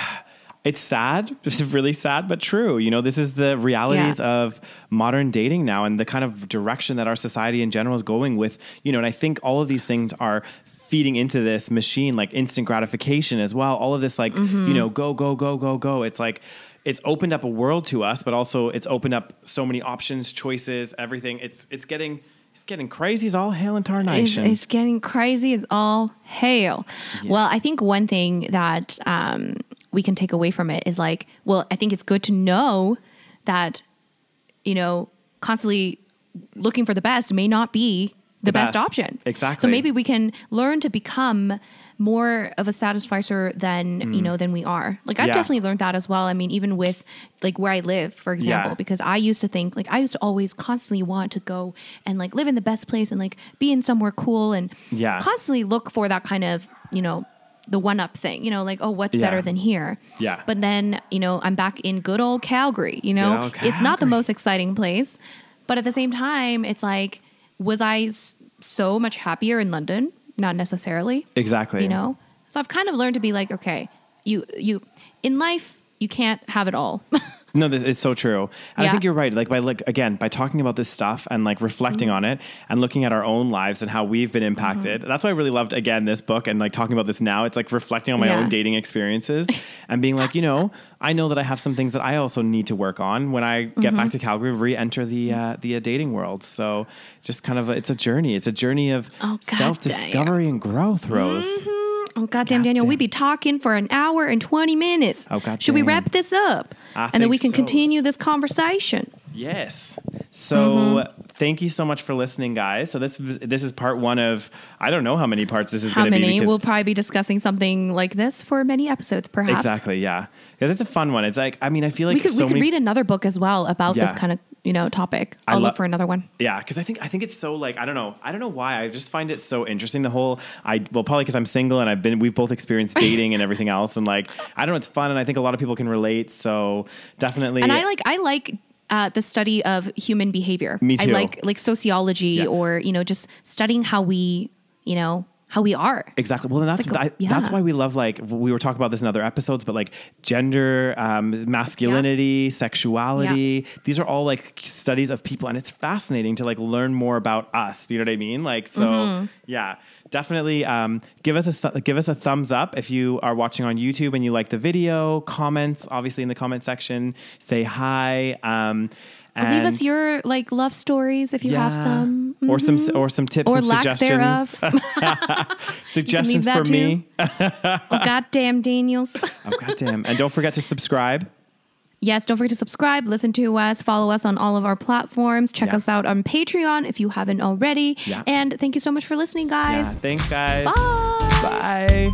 it's sad. <laughs> It's really sad, but true. You know, this is the realities Yeah. of modern dating now, and the kind of direction that our society in general is going with. You know, and I think all of these things are feeding into this machine, like instant gratification as well. All of this, like Mm-hmm. you know, go go go go go. It's like it's opened up a world to us, but also it's opened up so many options, choices, everything. It's it's getting it's getting crazy as all hail and It's, tarnation. it's getting crazy as all hail. Well, I think one thing that um, we can take away from it is like, well, I think it's good to know that, you know, constantly looking for the best may not be the, The best. best. option. Exactly. So maybe we can learn to become more of a satisficer than you know than we are. Like I've Mm. Yeah. definitely learned that as well. I mean, even with like where I live, for example, Yeah. because I used to think like I used to always constantly want to go and like live in the best place and like be in somewhere cool and Yeah. constantly look for that kind of you know the one up thing. You know, like oh, what's Yeah. better than here? Yeah. But then you know I'm back in good old Calgary. You know, old it's not the most exciting place, but at the same time, it's like was I s- so much happier in London? Not necessarily exactly. you know so i've kind of learned to be like okay you you in life you can't have it all <laughs> No, this it's so true. And I think you're right. Like by like again, by talking about this stuff and like reflecting Mm-hmm. on it and looking at our own lives and how we've been impacted. That's why I really loved again this book and like talking about this now. It's like reflecting on my Yeah. own dating experiences <laughs> and being like, you know, I know that I have some things that I also need to work on when I get Mm-hmm. back to Calgary, re-enter the uh, the uh, dating world. So just kind of a, it's a journey. It's a journey of Oh, self-discovery and growth, Rose. Oh goddamn daniel Goddamn. we'd be talking for an hour and 20 minutes Oh, God should we wrap this up I and then we can so. continue this conversation Yes. So mm-hmm. thank you so much for listening, guys. So this this is part one of I don't know how many parts this is going to be. How many? We'll probably be discussing something like this for many episodes, perhaps. exactly, yeah, because it's a fun one. It's like I mean, I feel like We could so we could many read another book as well about Yeah. this kind of you know topic. I I'll lo- look for another one. Yeah, because I think I think it's so like I don't know I don't know why I just find it so interesting the whole I well probably because I'm single and I've been we've both experienced <laughs> dating and everything else and like I don't know it's fun and I think a lot of people can relate so definitely And I like I like uh, the study of human behavior. Me too. I like like sociology Yeah. or you know just studying how we you know how we are. Exactly. Well, then that's like I, that's why we love like we were talking about this in other episodes, but like gender, um, masculinity, sexuality. These are all like studies of people, and it's fascinating to like learn more about us. Do you know what I mean? Like, so Mm-hmm. yeah, definitely um, give us a give us a thumbs up if you are watching on YouTube and you like the video. Comments, obviously, in the comment section. Say hi. Um, Leave us your like love stories if you have yeah. some. or some mm-hmm. or some tips Or and suggestions. <laughs> <laughs> suggestions for me. Oh goddamn Daniels. <laughs> Oh goddamn! And don't forget to subscribe. Yes, don't forget to subscribe, listen to us, follow us on all of our platforms, check Yeah. us out on Patreon if you haven't already. Yeah. And thank you so much for listening, Yeah. guys. Thanks, guys. Bye. Bye.